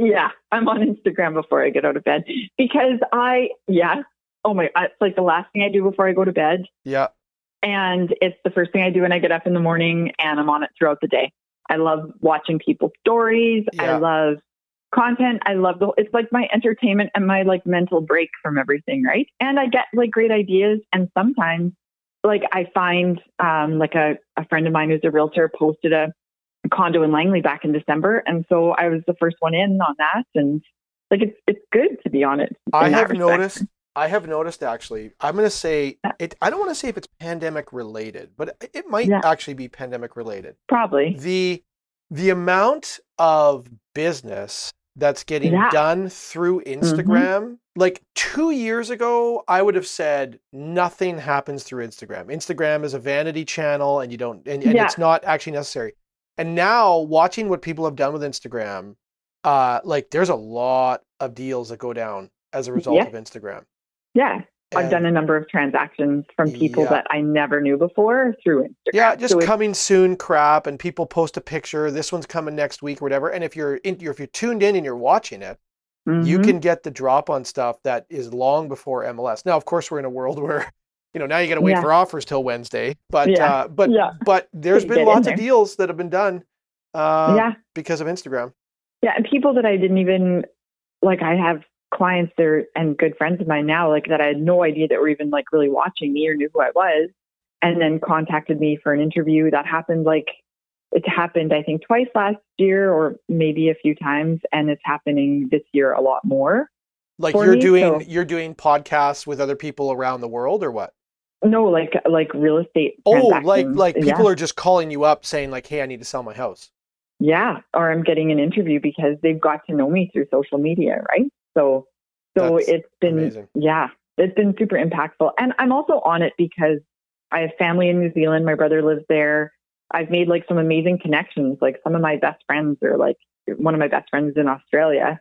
Yeah, I'm on Instagram before I get out of bed because I, yeah. Oh my, it's like the last thing I do before I go to bed. Yeah. And it's the first thing I do when I get up in the morning and I'm on it throughout the day. I love watching people's stories. Yeah. I love content. I love the, it's like my entertainment and my like mental break from everything. Right. And I get like great ideas. And sometimes like I find, um, like a, a friend of mine who's a realtor posted a, condo in Langley back in December. And so I was the first one in on that. And like, it's, it's good to be on it. I have noticed. I have noticed actually. I'm going to say it. I don't want to say if it's pandemic related, but it- might Yeah. actually be pandemic related. Probably. The the amount of business that's getting Yeah. Mm-hmm. done through Instagram. Like two years ago, I would have said nothing happens through Instagram. Instagram is a vanity channel, and you don't, and, and Yeah. it's not actually necessary. And now, watching what people have done with Instagram, uh, like there's a lot of deals that go down as a result Yeah. of Instagram. Yeah. I've done a number of transactions from people Yeah. that I never knew before through Instagram. Yeah, just So coming soon crap, and people post a picture. This one's coming next week or whatever. And if you're in, if you're tuned in and you're watching it, you Mhm. can get the drop on stuff that is long before MLS. Now, of course, we're in a world where you know now you got to wait Yeah. for offers till Wednesday. But Yeah. uh, but Yeah. but there's been lots of deals that have been done uh, yeah. because of Instagram. Yeah. And people that I didn't even like, I have clients there and good friends of mine now, like that I had no idea that were even like really watching me or knew who I was. And then contacted me for an interview that happened like it happened, I think, twice last year or maybe a few times. And it's happening this year a lot more. Like you're me, doing so- you're doing podcasts with other people around the world or what? No, like like real estate. Oh, like like Yeah. people are just calling you up saying like, "Hey, I need to sell my house." Yeah, or I'm getting an interview because they've got to know me through social media, right? So, so That's it's been amazing. yeah, it's been super impactful, and I'm also on it because I have family in New Zealand. My brother lives there. I've made like some amazing connections. Like some of my best friends are like one of my best friends in Australia,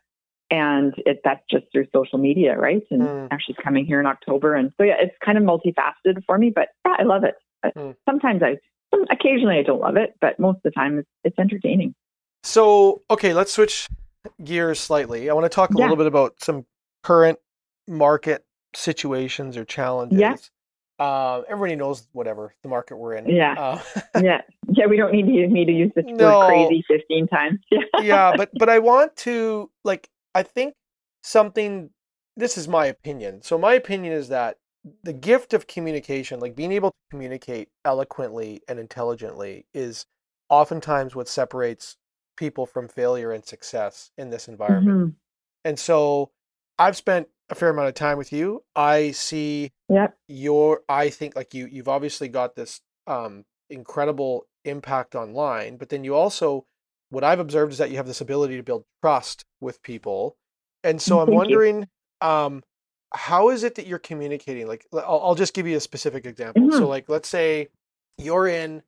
and it that's just through social media, right? And Mm. now she's coming here in October, and so yeah, it's kind of multifaceted for me, but yeah, I love it. Mm. Sometimes I, occasionally I don't love it, but most of the time it's, it's entertaining. So, okay, let's switch gears slightly. I want to talk a Yeah. little bit about some current market situations or challenges. Uh, everybody knows whatever the market we're in. Yeah. Uh, yeah, yeah. We don't need to, me to use this No. word crazy fifteen times. Yeah, yeah, but but I want to like I think something. This is my opinion. So my opinion is that the gift of communication, like being able to communicate eloquently and intelligently, is oftentimes what separates people from failure and success in this environment. Mhm. And so I've spent a fair amount of time with you. I see Yep. your I think like you you've obviously got this um incredible impact online, but then you also what I've observed is that you have this ability to build trust with people. And so I'm Thank wondering um how is it that you're communicating? Like I'll, I'll just give you a specific example. So Mhm. like let's say you're in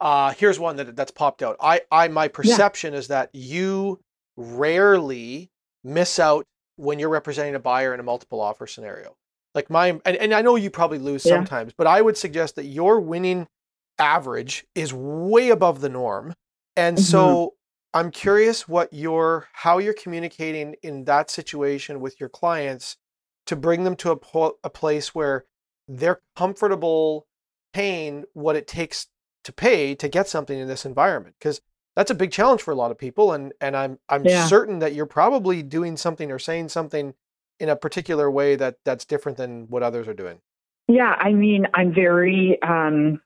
uh here's one that that's popped out. I I my perception is that you rarely miss out when you're representing a buyer in a multiple offer scenario. Like my and, and I know you probably lose Yeah. sometimes, but I would suggest that your winning average is way above the norm. And Mhm. so I'm curious what your how you're communicating in that situation with your clients to bring them to a, po- a place where they're comfortable paying what it takes to pay to get something in this environment because that's a big challenge for a lot of people and and I'm I'm Yeah. certain that you're probably doing something or saying something in a particular way that that's different than what others are doing. Yeah, I mean, I'm very, um,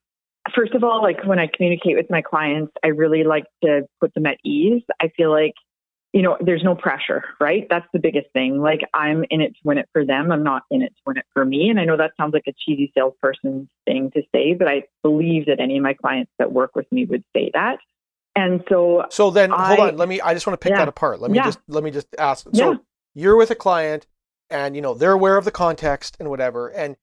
first of all, like when I communicate with my clients, I really like to put them at ease. I feel like, you know, there's no pressure, right? That's the biggest thing. Like I'm in it to win it for them. I'm not in it to win it for me. And I know that sounds like a cheesy salesperson thing to say, but I believe that any of my clients that work with me would say that. And so, So then hold on, let me I just want to pick Yeah. that apart. Let me Yeah. just let me just ask. Yeah. So you're with a client and you know they're aware of the context and whatever and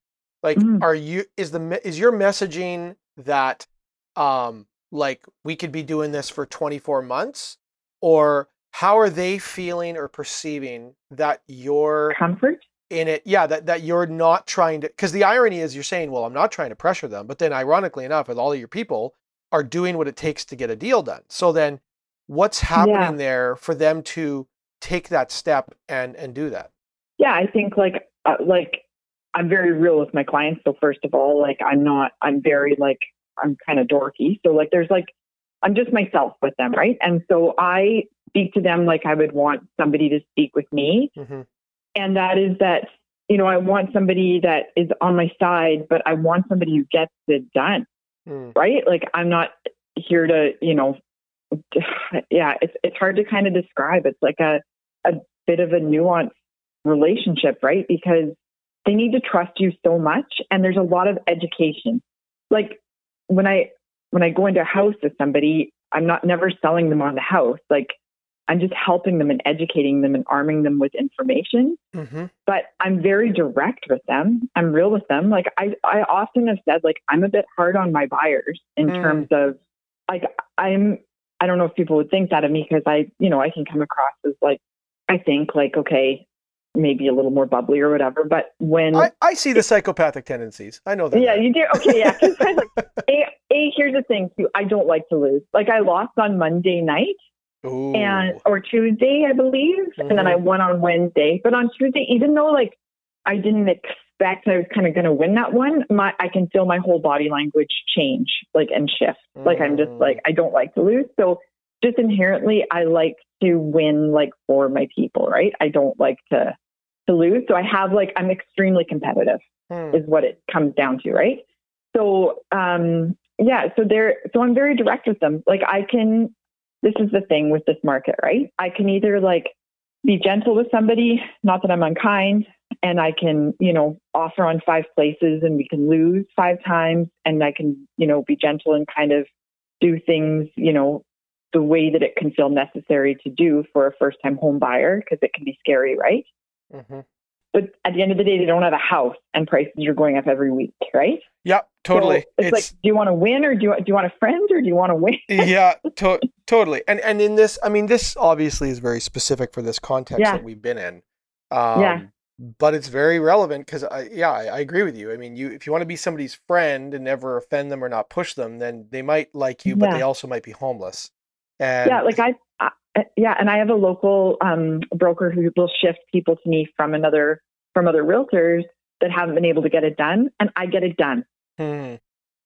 like Mhm. are you is the is your messaging that um like we could be doing this for 24 months or how are they feeling or perceiving that you're comfort. in it yeah that, that you're not trying to because the irony is you're saying well i'm not trying to pressure them but then ironically enough with all of your people are doing what it takes to get a deal done so then what's happening Yeah. there for them to take that step and and do that Yeah, I think like uh, like I'm very real with my clients. So first of all, like I'm not I'm very like I'm kind of dorky. So like there's like I'm just myself with them, right? And so I speak to them like I would want somebody to speak with me, mm-hmm. and that is that you know I want somebody that is on my side, but I want somebody who gets it done, mm. right? Like I'm not here to you know yeah, it's it's hard to kind of describe. It's like a a bit of a nuanced relationship, right? Because they need to trust you so much and there's a lot of education. Like when I when I go into a house with somebody, I'm not never selling them on the house. Like I'm just helping them and educating them and arming them with information. Mm-hmm. But I'm very direct with them. I'm real with them. Like I, I often have said, like I'm a bit hard on my buyers in Mm. terms of like I'm I don't know if people would think that of me because I, you know, I can come across as like I think like okay, maybe a little more bubbly or whatever. But when I, I see the psychopathic tendencies i know that yeah, you do. Okay, yeah. I, like, a, a, here's the thing too. I don't like to lose. Like I lost on Monday night Ooh. and or Tuesday, I believe, and then I won on Wednesday. But on Tuesday, even though like I didn't expect I was kind of going to win that one, my I can feel my whole body language change, like and shift. Like I'm just Mm. like I don't like to lose. So just inherently, I like to win, like for my people, right? I don't like to to lose. So I have like I'm extremely competitive Hmm. is what it comes down to, right? So, um, yeah, so they're so I'm very direct with them. Like I can, this is the thing with this market, right? I can either like be gentle with somebody, not that I'm unkind, and I can, you know, offer on five places and we can lose five times, and I can, you know, be gentle and kind of do things, you know, the way that it can feel necessary to do for a first time home buyer because it can be scary, right? Mhm. But at the end of the day, they don't have a house and prices are going up every week, right? yeah totally So it's, like, do you want to win or do you, do you want a friend or do you want to win? yeah, to- totally. And and in this, I mean, this obviously is very specific for this context Yeah. that we've been in. Um, Yeah. But it's very relevant because, I, yeah, I, I agree with you. I mean, you if you want to be somebody's friend and never offend them or not push them, then they might like you, but Yeah. they also might be homeless. And yeah, like I, yeah, and I have a local um, broker who will shift people to me from another from other realtors that haven't been able to get it done, and I get it done. Hmm.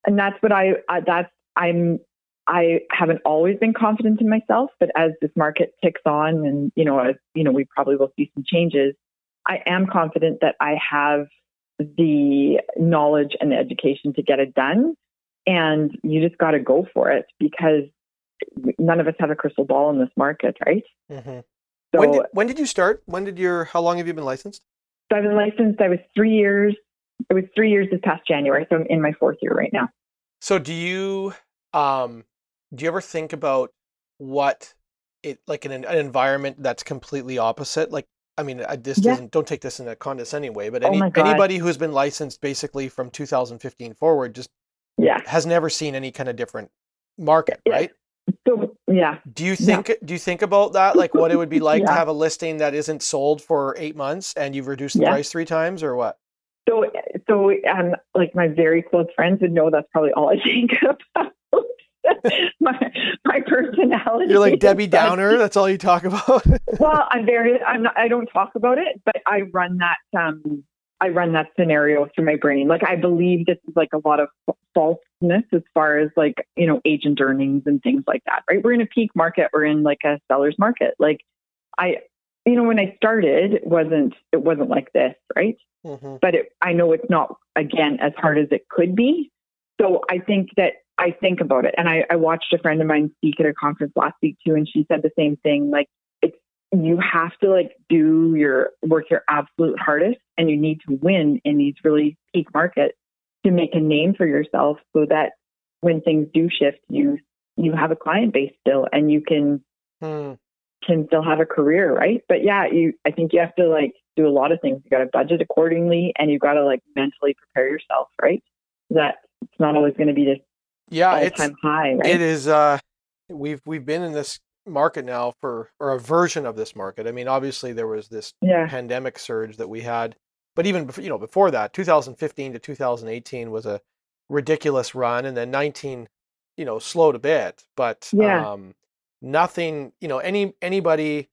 and that's what I uh, that's I'm I haven't always been confident in myself, but as this market ticks on, and you know, as you know, we probably will see some changes. I am confident that I have the knowledge and the education to get it done, and you just got to go for it because none of us have a crystal ball in this market, right? Mm-hmm. So, when, did, when did you start? When did your? How long have you been licensed? so I've been licensed. I was three years. It was three years this past January, so I'm in my fourth year right now. So do you um do you ever think about what it like in an, an environment that's completely opposite? Like I mean, I, this Yeah. doesn't don't take this in a condescending way, but Oh any God. anybody who's been licensed basically from 2015 forward just Yeah. has never seen any kind of different market, Yeah. right? So yeah, Do you Yeah. think do you think about that like what it would be like to have a listing that isn't sold for 8 months and you've reduced the Yeah. price 3 times or what? So, so um, like my very close friends would know that's probably all I think about. my my personality. You're like Debbie Downer, that's all you talk about. Well, I'm very. I'm not. I don't talk about it, but I run that. Um, I run that scenario through my brain. Like I believe this is like a lot of falseness as far as like you know agent earnings and things like that. Right? We're in a peak market. We're in like a seller's market. Like I, you know, when I started, it wasn't. It wasn't like this, right? Mhm. but it, I know it's not again as hard as it could be. So I think that I think about it, and I, I watched a friend of mine speak at a conference last week too, and she said the same thing. Like you have to like do your work your absolute hardest, and you need to win in these really peak markets to make a name for yourself, so that when things do shift, you you have a client base still, and you can Hmm. can still have a career, right? But yeah, you I think you have to like do a lot of things. You got to budget accordingly, and you got to like mentally prepare yourself, right? That it's not always going to be this Yeah, all it's time high, right? It is. Uh, we've we've been in this market now for, or a version of this market. I mean, obviously there was this yeah, pandemic surge that we had, but even before, you know before that, 2015 to 2018 was a ridiculous run, and then 19, you know, slowed a bit, but Yeah. um, nothing. You know, any anybody.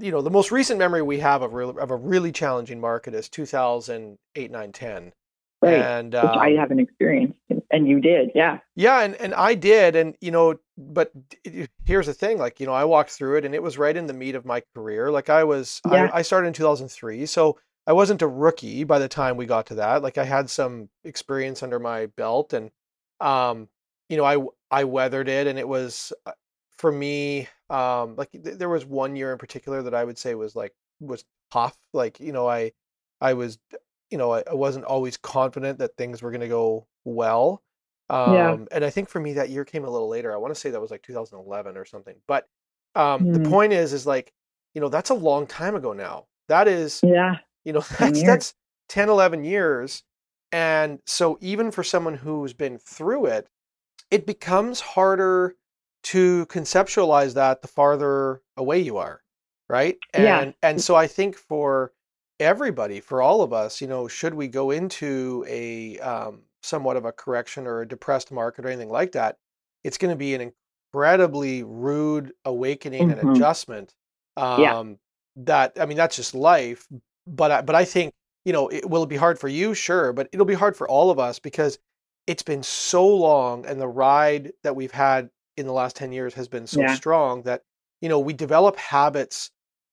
You know, the most recent memory we have of real, of a really challenging market is 2008, 9, 10. right. And Which I um, haven't experienced, and- you did, yeah, Yeah, and, and I did, and you know, but here's the thing, like you know, I walked through it, and it was right in the meat of my career. Like I was, Yeah. I, I started in 2003, so I wasn't a rookie by the time we got to that. Like I had some experience under my belt, and um, you know, I I weathered it, and it was uh, for me, um, like th- there was one year in particular that I would say was like was tough. Like you know, I I was you know, I, I wasn't always confident that things were going to go well. Um, Yeah. and I think for me that year came a little later. I want to say that was like 2011 or something. But um, the Hmm. point is, is like, you know, that's a long time ago now. That is, yeah, you know, that's that's 10, 11 years. And so even for someone who's been through it, it becomes harder to conceptualize that the farther away you are, right? And Yeah. and so I think for everybody, for all of us, you know, should we go into a um, somewhat of a correction or a depressed market or anything like that, it's going to be an incredibly rude awakening and Mhm. adjustment. Um, Yeah. That I mean, that's just life. But I, but I think you know, it will it be hard for you, sure, but it'll be hard for all of us because it's been so long, and the ride that we've had in the last ten years has been so Yeah. strong that you know we develop habits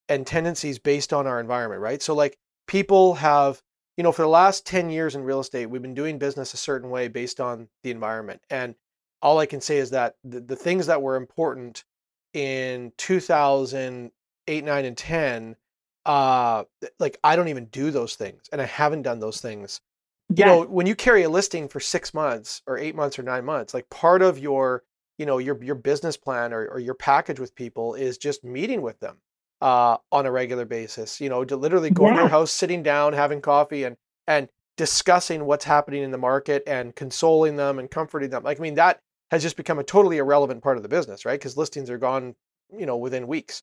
and tendencies based on our environment, right? So like people have, you know, for the last 10 years in real estate, we've been doing business a certain way based on the environment. And all I can say is that the, the things that were important in 2008, 9, and 10, uh, like I don't even do those things and I haven't done those things. Yeah. You know, when you carry a listing for six months or eight months or nine months, like part of your, you know, your your business plan or, or your package with people is just meeting with them uh, on a regular basis. You know, to literally going to your house, sitting down, having coffee, and and discussing what's happening in the market and consoling them and comforting them. Like, I mean, that has just become a totally irrelevant part of the business, right? Because listings are gone, you know, within weeks.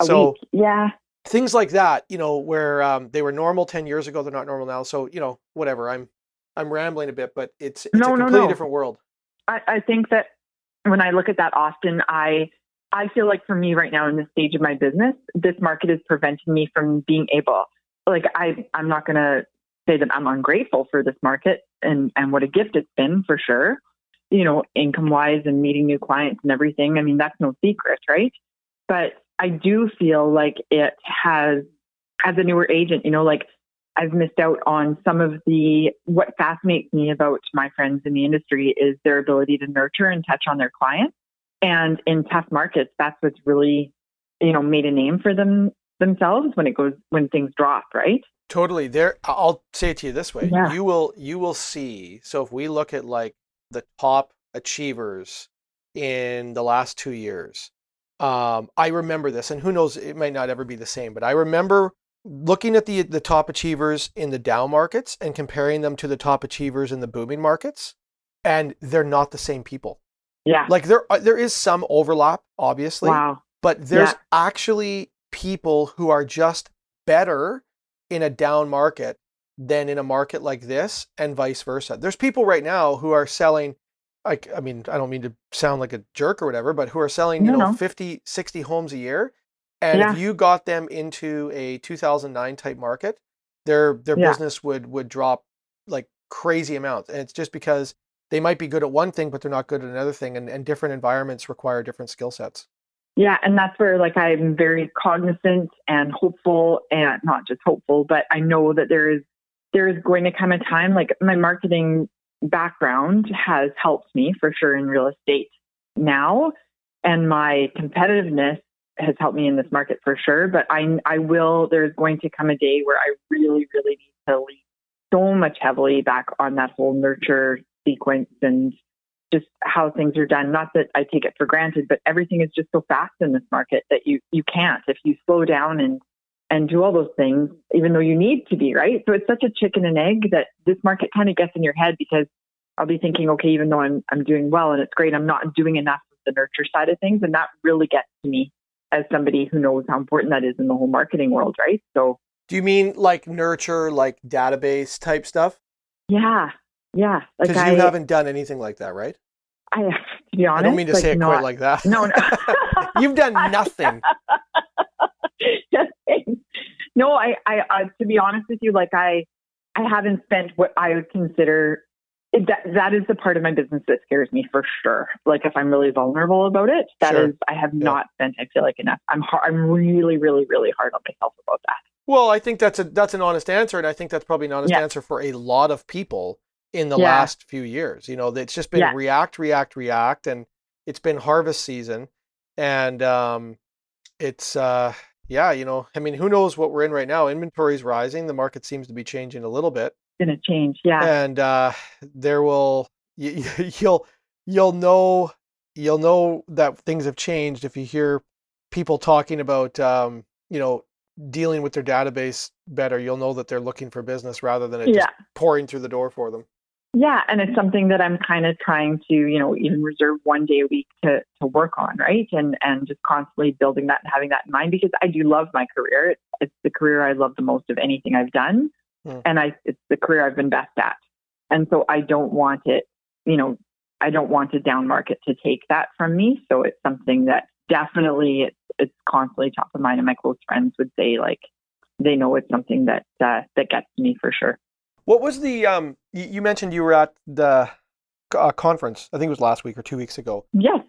a so week. yeah, things like that, you know, where um, they were normal ten years ago, they're not normal now. So you know, whatever. I'm I'm rambling a bit, but it's it's No, a no, completely no. different world. I, I think that when I look at that often, I I feel like for me right now in this stage of my business, this market is preventing me from being able. Like I, I'm not going to say that I'm ungrateful for this market and and what a gift it's been for sure. You know, income wise and meeting new clients and everything. I mean, that's no secret, right? But I do feel like it has, as a newer agent, you know, like I've missed out on some of the what fascinates me about my friends in the industry is their ability to nurture and touch on their clients And in tough markets, that's what's really, you know, made a name for them themselves when it goes when things drop, right? Totally. There I'll say it to you this way. Yeah. You will you will see. So if we look at like the top achievers in the last 2 years. Um I remember this and who knows it might not ever be the same, but I remember looking at the the top achievers in the down markets and comparing them to the top achievers in the booming markets and they're not the same people. Yeah. Like there uh, there is some overlap obviously, wow. but there's Yeah. actually people who are just better in a down market than in a market like this and vice versa. There's people right now who are selling like I mean, I don't mean to sound like a jerk or whatever, but who are selling, you No, know, no. 50, 60 homes a year. And Yeah. if you got them into a 2009 type market, their their Yeah. business would would drop like crazy amounts. And it's just because they might be good at one thing, but they're not good at another thing. And, and different environments require different skill sets. Yeah, and that's where like I'm very cognizant and hopeful and not just hopeful, but I know that there is there is going to come a time like my marketing background has helped me for sure in real estate now and my competitiveness has helped me in this market for sure, but I I will there's going to come a day where I really really need to lean so much heavily back on that whole nurture sequence and just how things are done. Not that I take it for granted, but everything is just so fast in this market that you you can't if you slow down and and do all those things, even though you need to be right. So it's such a chicken and egg that this market kind of gets in your head because I'll be thinking, okay, even though I'm I'm doing well and it's great, I'm not doing enough of the nurture side of things, and that really gets to me as somebody who knows how important that is in the whole marketing world, right? So Do you mean like nurture, like database type stuff? yeah, yeah, like Because I, you haven't done anything like that, right? I to be honest, I don't mean to like say it not, quite like that. no, no. You've done nothing. no, I, I, I, to be honest with you, like I, I haven't spent what I would consider that that is the part of my business that scares me for sure. Like if I'm really vulnerable about it, that is Sure. I have not spent I feel like enough. I'm har- I'm really really really hard on myself about that. Well, I think that's a that's an honest answer, and I think that's probably an honest Yeah. answer for a lot of people in the Yeah. last few years. You know, it's just been Yeah. react, react, react, and it's been harvest season, and um, it's uh, yeah, you know, I mean, who knows what we're in right now? Inventory's rising, the market seems to be changing a little bit, It's gonna change. Yeah. and uh, there will you, you'll you'll know you'll know that things have changed if you hear people talking about um, you know dealing with their database better. You'll know that they're looking for business rather than it yeah. just pouring through the door for them. Yeah, and it's something that I'm kind of trying to, you know, even reserve one day a week to to work on, right? And and just constantly building that and having that in mind because I do love my career. It's, it's the career I love the most of anything I've done, Hmm. and I it's the career I've been best at. And so I don't want it, you know, I don't want a down market to take that from me. So it's something that definitely it's it's constantly top of mind, and my close friends would say like they know it's something that uh, that gets me for sure. What was the um? You, mentioned you were at the uh, conference. I think it was last week or two weeks ago. Yes,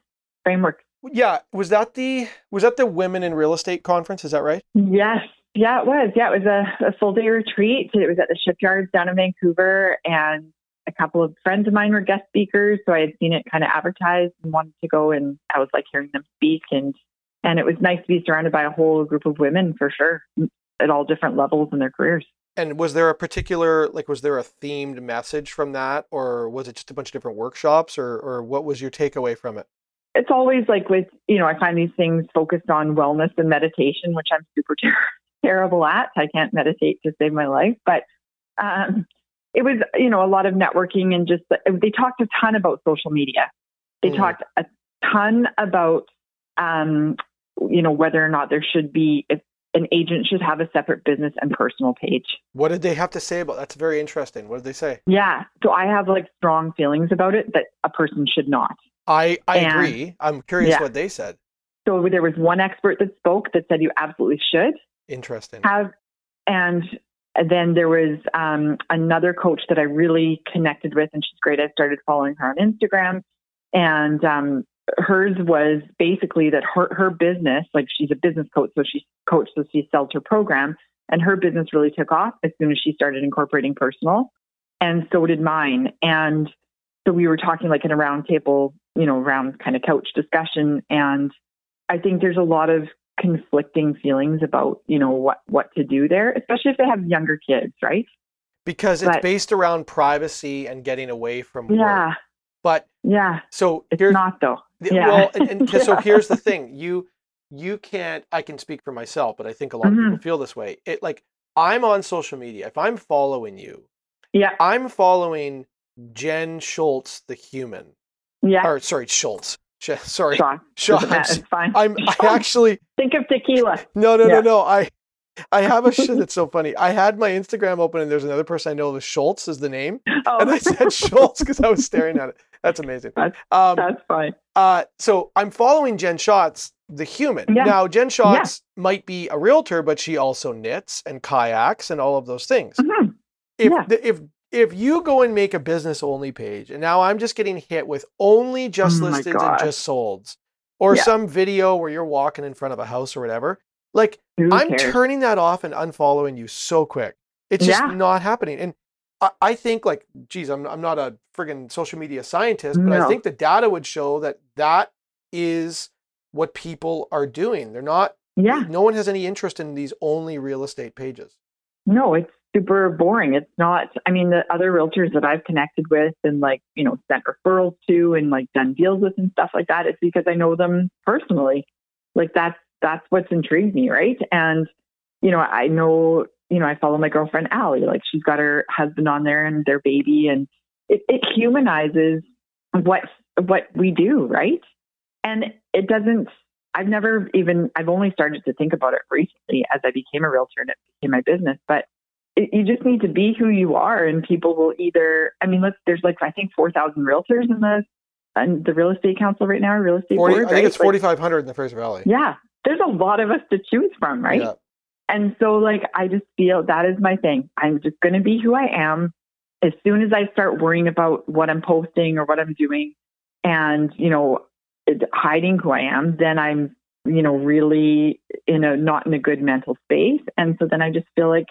framework Yeah, was that the was that the Women in Real Estate conference? Is that right? Yes. Yeah, it was. Yeah, it was a, a full day retreat. It was at the shipyards down in Vancouver, and a couple of friends of mine were guest speakers. So I had seen it kind of advertised and wanted to go, and I was like hearing them speak, and and it was nice to be surrounded by a whole group of women for sure, at all different levels in their careers. And was there a particular like was there a themed message from that, or was it just a bunch of different workshops, or or what was your takeaway from it? It's always like with you know I find these things focused on wellness and meditation, which I'm super ter- terrible at. I can't meditate to save my life, but um, it was you know a lot of networking and just they talked a ton about social media. They Mhm. talked a ton about um, you know whether or not there should be an agent should have a separate business and personal page. What did they have to say about? That's very interesting. What did they say? Yeah, so I have like strong feelings about it that a person should not. I I And- agree. I'm curious Yeah. what they said. So there was one expert that spoke that said you absolutely should. Interesting. have and then there was um, another coach that I really connected with, and she's great. I started following her on Instagram, and um, hers was basically that her her business, like she's a business coach, so she's coach, so she sells her program, and her business really took off as soon as she started incorporating personal, and so did mine. And so we were talking like in a round table, you know, around kind of couch discussion. And I think there's a lot of conflicting feelings about, you know, what, what to do there, especially if they have younger kids, right? Because it's But- based around privacy and getting away from Yeah. work. But Yeah. so It's not though. Yeah. well, and, and so here's the thing: you you can't. I can speak for myself, but I think a lot of Mhm. people feel this way. It like I'm on social media. If I'm following you, Yeah. I'm following Jen Schultz, the human. Yeah. Or sorry, Schultz. Sh- sorry, Sean. Sean. I'm, It's fine. I'm I actually Think of tequila. no no no no I. I have a shit that's so funny. I had my Instagram open and there's another person I know the Schultz is the name. Oh, And I said Schultz because I was staring at it. That's amazing. That's- Um, that's fine. Uh, so I'm following Jen Schatz, the human. Yeah. Now, Jen Schatz might be a realtor, but she also knits and kayaks and all of those things. Mhm. If Yeah. the, if if you go and make a business only page, and now I'm just getting hit with only just Oh and just solds, or Yeah. some video where you're walking in front of a house or whatever, like Who I'm cares? turning that off and unfollowing you so quick. It's just Yeah. not happening. And I, I think like, geez, I'm, I'm not a friggin' social media scientist, but I think the data would show that that is what people are doing. They're not, eh, yeah. no one has any interest in these only real estate pages. No, it's super boring. It's not, I mean, the other realtors that I've connected with and like, you know, sent referrals to and like done deals with and stuff like that, it's because I know them personally. Like that's, that's what's intrigued me. Right. And, you know, I know, you know, I follow my girlfriend Allie, like she's got her husband on there and their baby and it, it humanizes what, what we do. Right. And it doesn't, I've never even, I've only started to think about it recently as I became a realtor and it became my business. But it, you just need to be who you are, and people will either, I mean, let's, there's like, I think 4,000 realtors in the, in the real estate council right now, real estate 40, board. I think right? it's Like, 4,500 in the Fraser Valley. yeah. There's a lot of us to choose from, right? Yeah. And so, like, I just feel that is my thing. I'm just going to be who I am. As soon as I start worrying about what I'm posting or what I'm doing and, you know, hiding who I am, then I'm, you know, really in a not in a good mental space. And so then I just feel like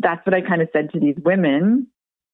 that's what I kind of said to these women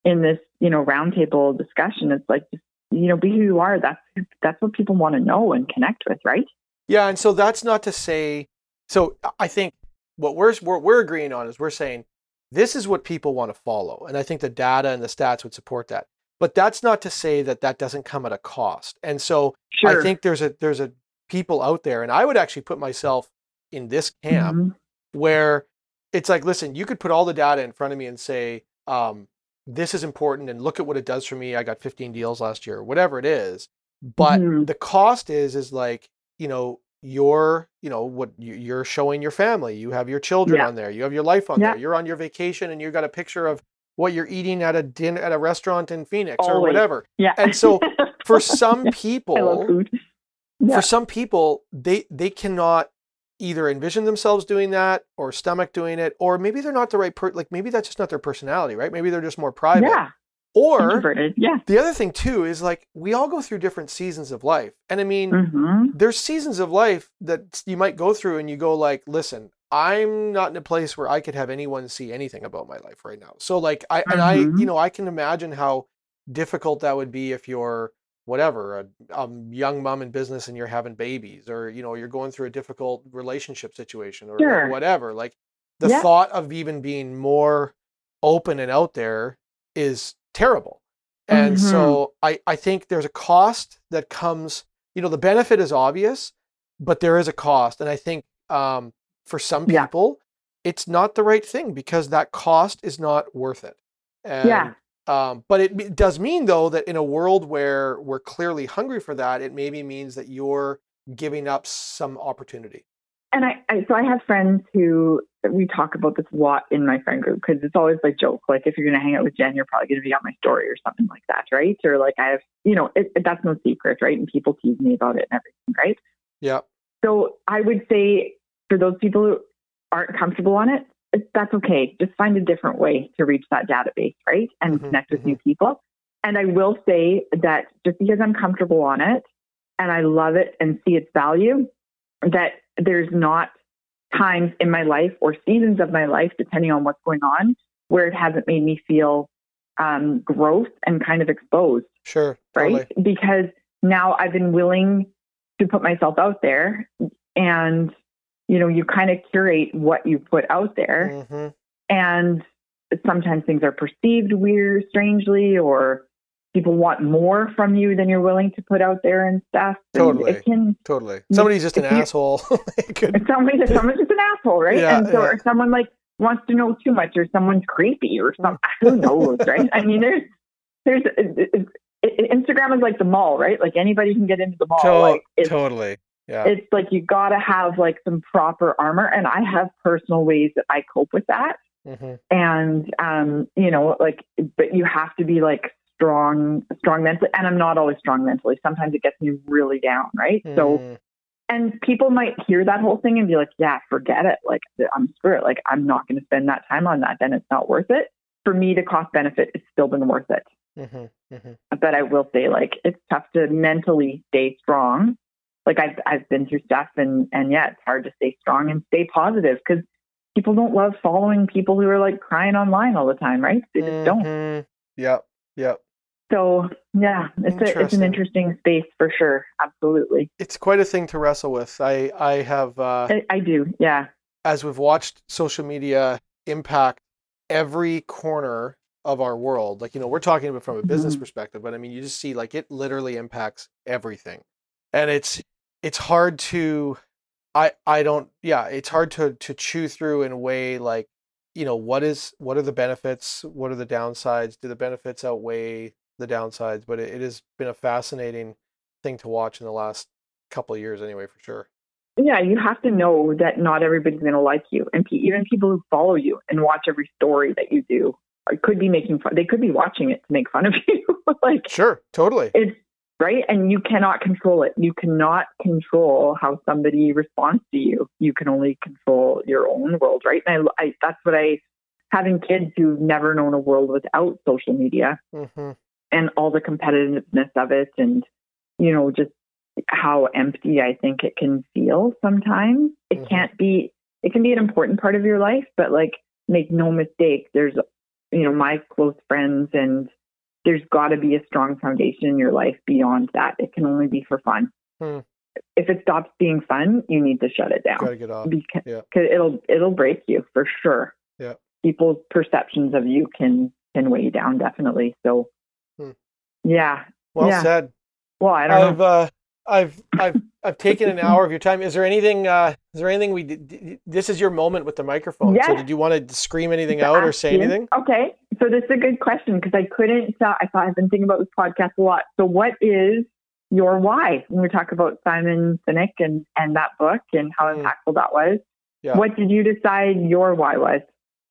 in this, you know, roundtable discussion. It's like, just, you know, be who you are. That's that's what people want to know and connect with, right? Yeah, and so that's not to say. So I think what we're what we're agreeing on is we're saying this is what people want to follow, and I think the data and the stats would support that. But that's not to say that that doesn't come at a cost. And so Sure. I think there's a there's a people out there, and I would actually put myself in this camp Mhm. where it's like, listen, you could put all the data in front of me and say, um, this is important, and look at what it does for me. I got 15 deals last year, whatever it is. But Mhm. the cost is is like, you know, you're, you know, what you- you're showing your family. You have your children Yeah. on there. You have your life on Yeah. there. You're on your vacation, and you've got a picture of what you're eating at a dinner at a restaurant in Phoenix or whatever. Yeah. And so For some people. Yeah. for some people they they cannot either envision themselves doing that or stomach doing it or maybe they're not the right per like maybe that's just not their personality right maybe they're just more private yeah. Or Introverted. Yeah. the other thing too is like we all go through different seasons of life and i mean hmm there's seasons of life that you might go through and you go like listen i'm not in a place where i could have anyone see anything about my life right now so like i and i Mhm. you know i can imagine how difficult that would be if you're whatever a, a young mom in business and you're having babies or you know you're going through a difficult relationship situation or Sure. whatever like the Yeah. thought of even being more open and out there is terrible and Mhm. so i i think there's a cost that comes you know the benefit is obvious but there is a cost and i think um, for some Yeah. people it's not the right thing because that cost is not worth it and, Yeah. um, but it, it does mean though that in a world where we're clearly hungry for that it maybe means that you're giving up some opportunity And I, I, so I have friends who we talk about this a lot in my friend group because it's always like joke. Like if you're going to hang out with Jen, you're probably going to be on my story or something like that, right? Or like I have, you know, it, it- that's no secret, right? And people tease me about it and everything, right? yeah So I would say for those people who aren't comfortable on it, that's okay. Just find a different way to reach that database, right? And Mhm, connect with new people. And I will say that just because I'm comfortable on it and I love it and see its value, that there's not times in my life or seasons of my life, depending on what's going on, where it hasn't made me feel um, growth and kind of exposed sure right? totally. Because now I've been willing to put myself out there and you know, you kind of curate what you put out there hmm and sometimes things are perceived weird strangely or people want more from you than you're willing to put out there and stuff. So Totally. It can Totally. Somebody's just an you- asshole. Could- if somebody someone's just an asshole, right? Yeah, and so yeah. or someone like wants to know too much or someone's creepy or some who knows, right? I mean there's there's it, it, it, Instagram is like the mall, right? Like anybody can get into the mall. To- like it's totally. Yeah. it's like you got to have like some proper armor and i have personal ways that i cope with that hmm and um you know like but you have to be like strong strong mentally and i'm not always strong mentally sometimes it gets me really down right so Mhm. and people might hear that whole thing and be like yeah forget it like i'm screw it like i'm not going to spend that time on that then it's not worth it for me the cost benefit has still been worth it Mhm. Mhm. but I will say like it's tough to mentally stay strong. Like I've I've been through stuff and and yeah, it's hard to stay strong and stay positive because people don't love following people who are like crying online all the time, right? They just don't. Mhm. Yep. Yep. So yeah, it's a, it's an interesting space for sure. Absolutely, It's quite a thing to wrestle with. I I have uh, I, I do. Yeah. as we've watched social media impact every corner of our world. Like you know, we're talking about from a business Mhm. perspective, but I mean, you just see like it literally impacts everything, and it's it's hard to I I don't yeah it's hard to to chew through and weigh like you know what is what are the benefits what are the downsides do the benefits outweigh the downsides but it, it has been a fascinating thing to watch in the last couple of years anyway for sure. Yeah, you have to know that not everybody's going to like you, and pe- even people who follow you and watch every story that you do could be making fun. They could be watching it to make fun of you. like sure totally. it's right? And you cannot control it. You cannot control how somebody responds to you. You can only control your own world right? And I, I that's what i having kids who've never known a world without social media hmm and all the competitiveness of it and you know just how empty i think it can feel sometimes it Mhm. can't be it can be an important part of your life but like make no mistake there's you know my close friends and there's got to be a strong foundation in your life beyond that it can only be for fun Hmm. if it stops being fun you need to shut it down gotta get off because Yeah. 'cause it'll it'll break you for sure. Yeah. People's perceptions of you can can weigh you down definitely. So. Yeah. well yeah. said Well, I don't I've know. uh, I've I've I've taken an hour of your time. Is there anything? Uh, is there anything we did? This is your moment with the microphone. So Yes. did you want to scream anything To out or say you. anything? Okay. So this is a good question because I couldn't. Uh, I thought I've been thinking about this podcast a lot. So what is your why when we talk about Simon Sinek and and that book and how Hmm. impactful that was? Yeah. What did you decide your why was?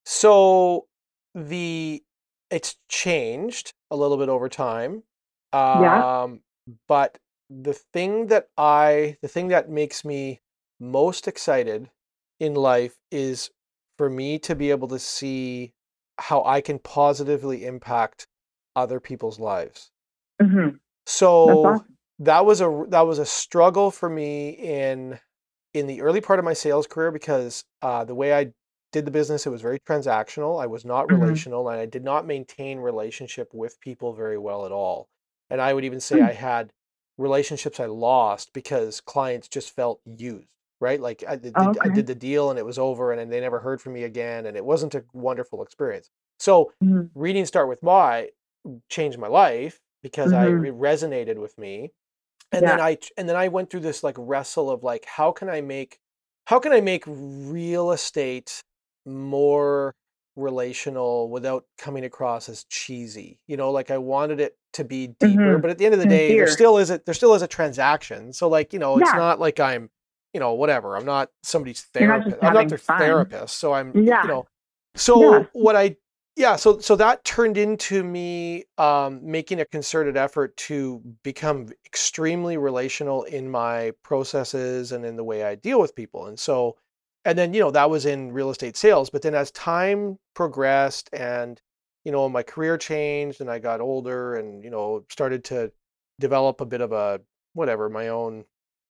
So the it's changed a little bit over time. Um, Yeah. But the thing that I the thing that makes me most excited in life is for me to be able to see how I can positively impact other people's lives. hmm So awesome. that was a that was a struggle for me in in the early part of my sales career because uh, the way I did the business it was very transactional. I was not Mhm. relational and I did not maintain relationship with people very well at all. And I would even say Hmm. I had relationships I lost because clients just felt used. Right, like I did, Oh, I did the deal and it was over, and they never heard from me again, and it wasn't a wonderful experience. So Mhm. reading Start with Why changed my life because I Mhm. it resonated with me. And then I and then I went through this like wrestle of like how can I make how can I make real estate more relational without coming across as cheesy? You know, like I wanted it to be deeper, Mhm. but at the end of the day, there still is a there still is a transaction. So like, you know, it's Yeah. not like I'm, you know, whatever. I'm not somebody's not therapist. I'm not their fun. therapist. So I'm Yeah. you know. So Yeah. what I yeah, so so that turned into me um, making a concerted effort to become extremely relational in my processes and in the way I deal with people. And so, and then you know that was in real estate sales. But then as time progressed and you know my career changed and I got older and you know started to develop a bit of a whatever my own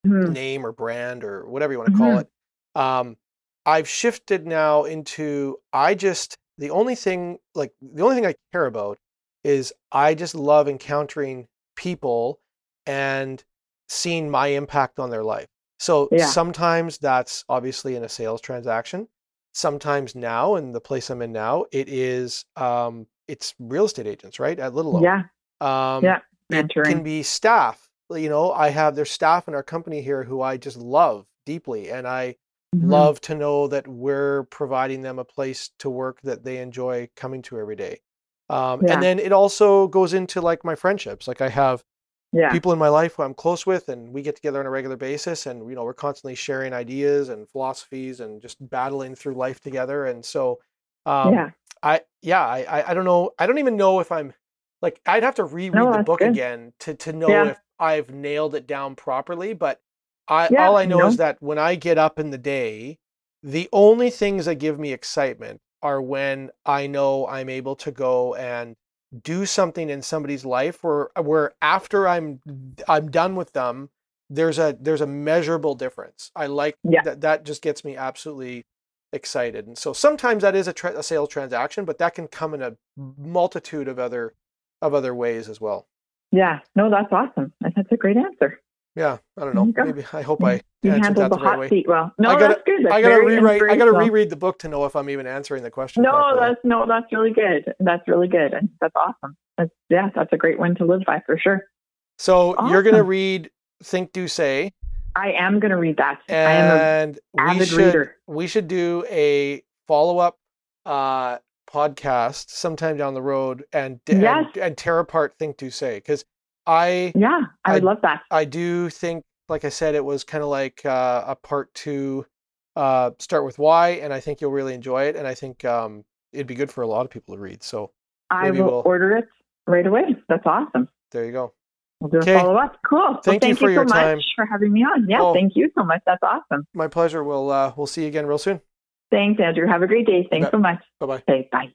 Mhm. name or brand or whatever you want to call Mhm. it. Um, I've shifted now into I just the only thing like the only thing I care about is I just love encountering people and seeing my impact on their life. So Yeah. sometimes that's obviously in a sales transaction. Sometimes now, in the place I'm in now, it is um, it's real estate agents, right? At Little Oak. Yeah. Um, Yeah. It Mentoring. can be staff. You know, I have there's staff in our company here who I just love deeply, and I Mhm. love to know that we're providing them a place to work that they enjoy coming to every day. Um, Yeah. And then it also goes into like my friendships. Like I have Yeah. people in my life who I'm close with, and we get together on a regular basis, and you know we're constantly sharing ideas and philosophies and just battling through life together. And so, um, yeah. I yeah, I, I I don't know. I don't even know if I'm like I'd have to reread No, the book good. again to to know Yeah. if I've nailed it down properly. But I Yeah, all I know is that when I get up in the day, the only things that give me excitement are when I know I'm able to go and do something in somebody's life where uh, where after I'm I'm done with them, there's a there's a measurable difference. I like Yeah. that that just gets me absolutely excited. And so sometimes that is a, tra- a sales transaction, but that can come in a multitude of other of other ways as well. Yeah. No, that's awesome. That's a great answer. Yeah, I don't know. Maybe I hope I You answered that the the right way. seat well. No, I gotta- that's good. That's I gotta rewrite. I gotta reread the book to know if I'm even answering the question. No, properly. that's no, that's really good. That's really good. And that's awesome. That's, yeah, that's a great one to live by for sure. So you're gonna read Think Do Say, I am going to read that. I am and we avid should reader. we should do a follow up uh, podcast sometime down the road and Yes. and, and tear apart Think Do Say because I Yeah, I would I- love that. I do think, like I said, it was kind of like uh, a part two. Uh, start with why, and I think you'll really enjoy it, and I think um, it'd be good for a lot of people to read. So I will we'll- order it right away. That's awesome. there you go. We'll do Okay. a follow up. Cool. Well, Thank you thank for you your so time. much for having me on. Yeah, Oh. thank you so much. That's awesome. My pleasure. We'll uh, we'll see you again real soon. Thanks, Andrew. Have a great day. Thanks so much. Bye bye. Okay, bye.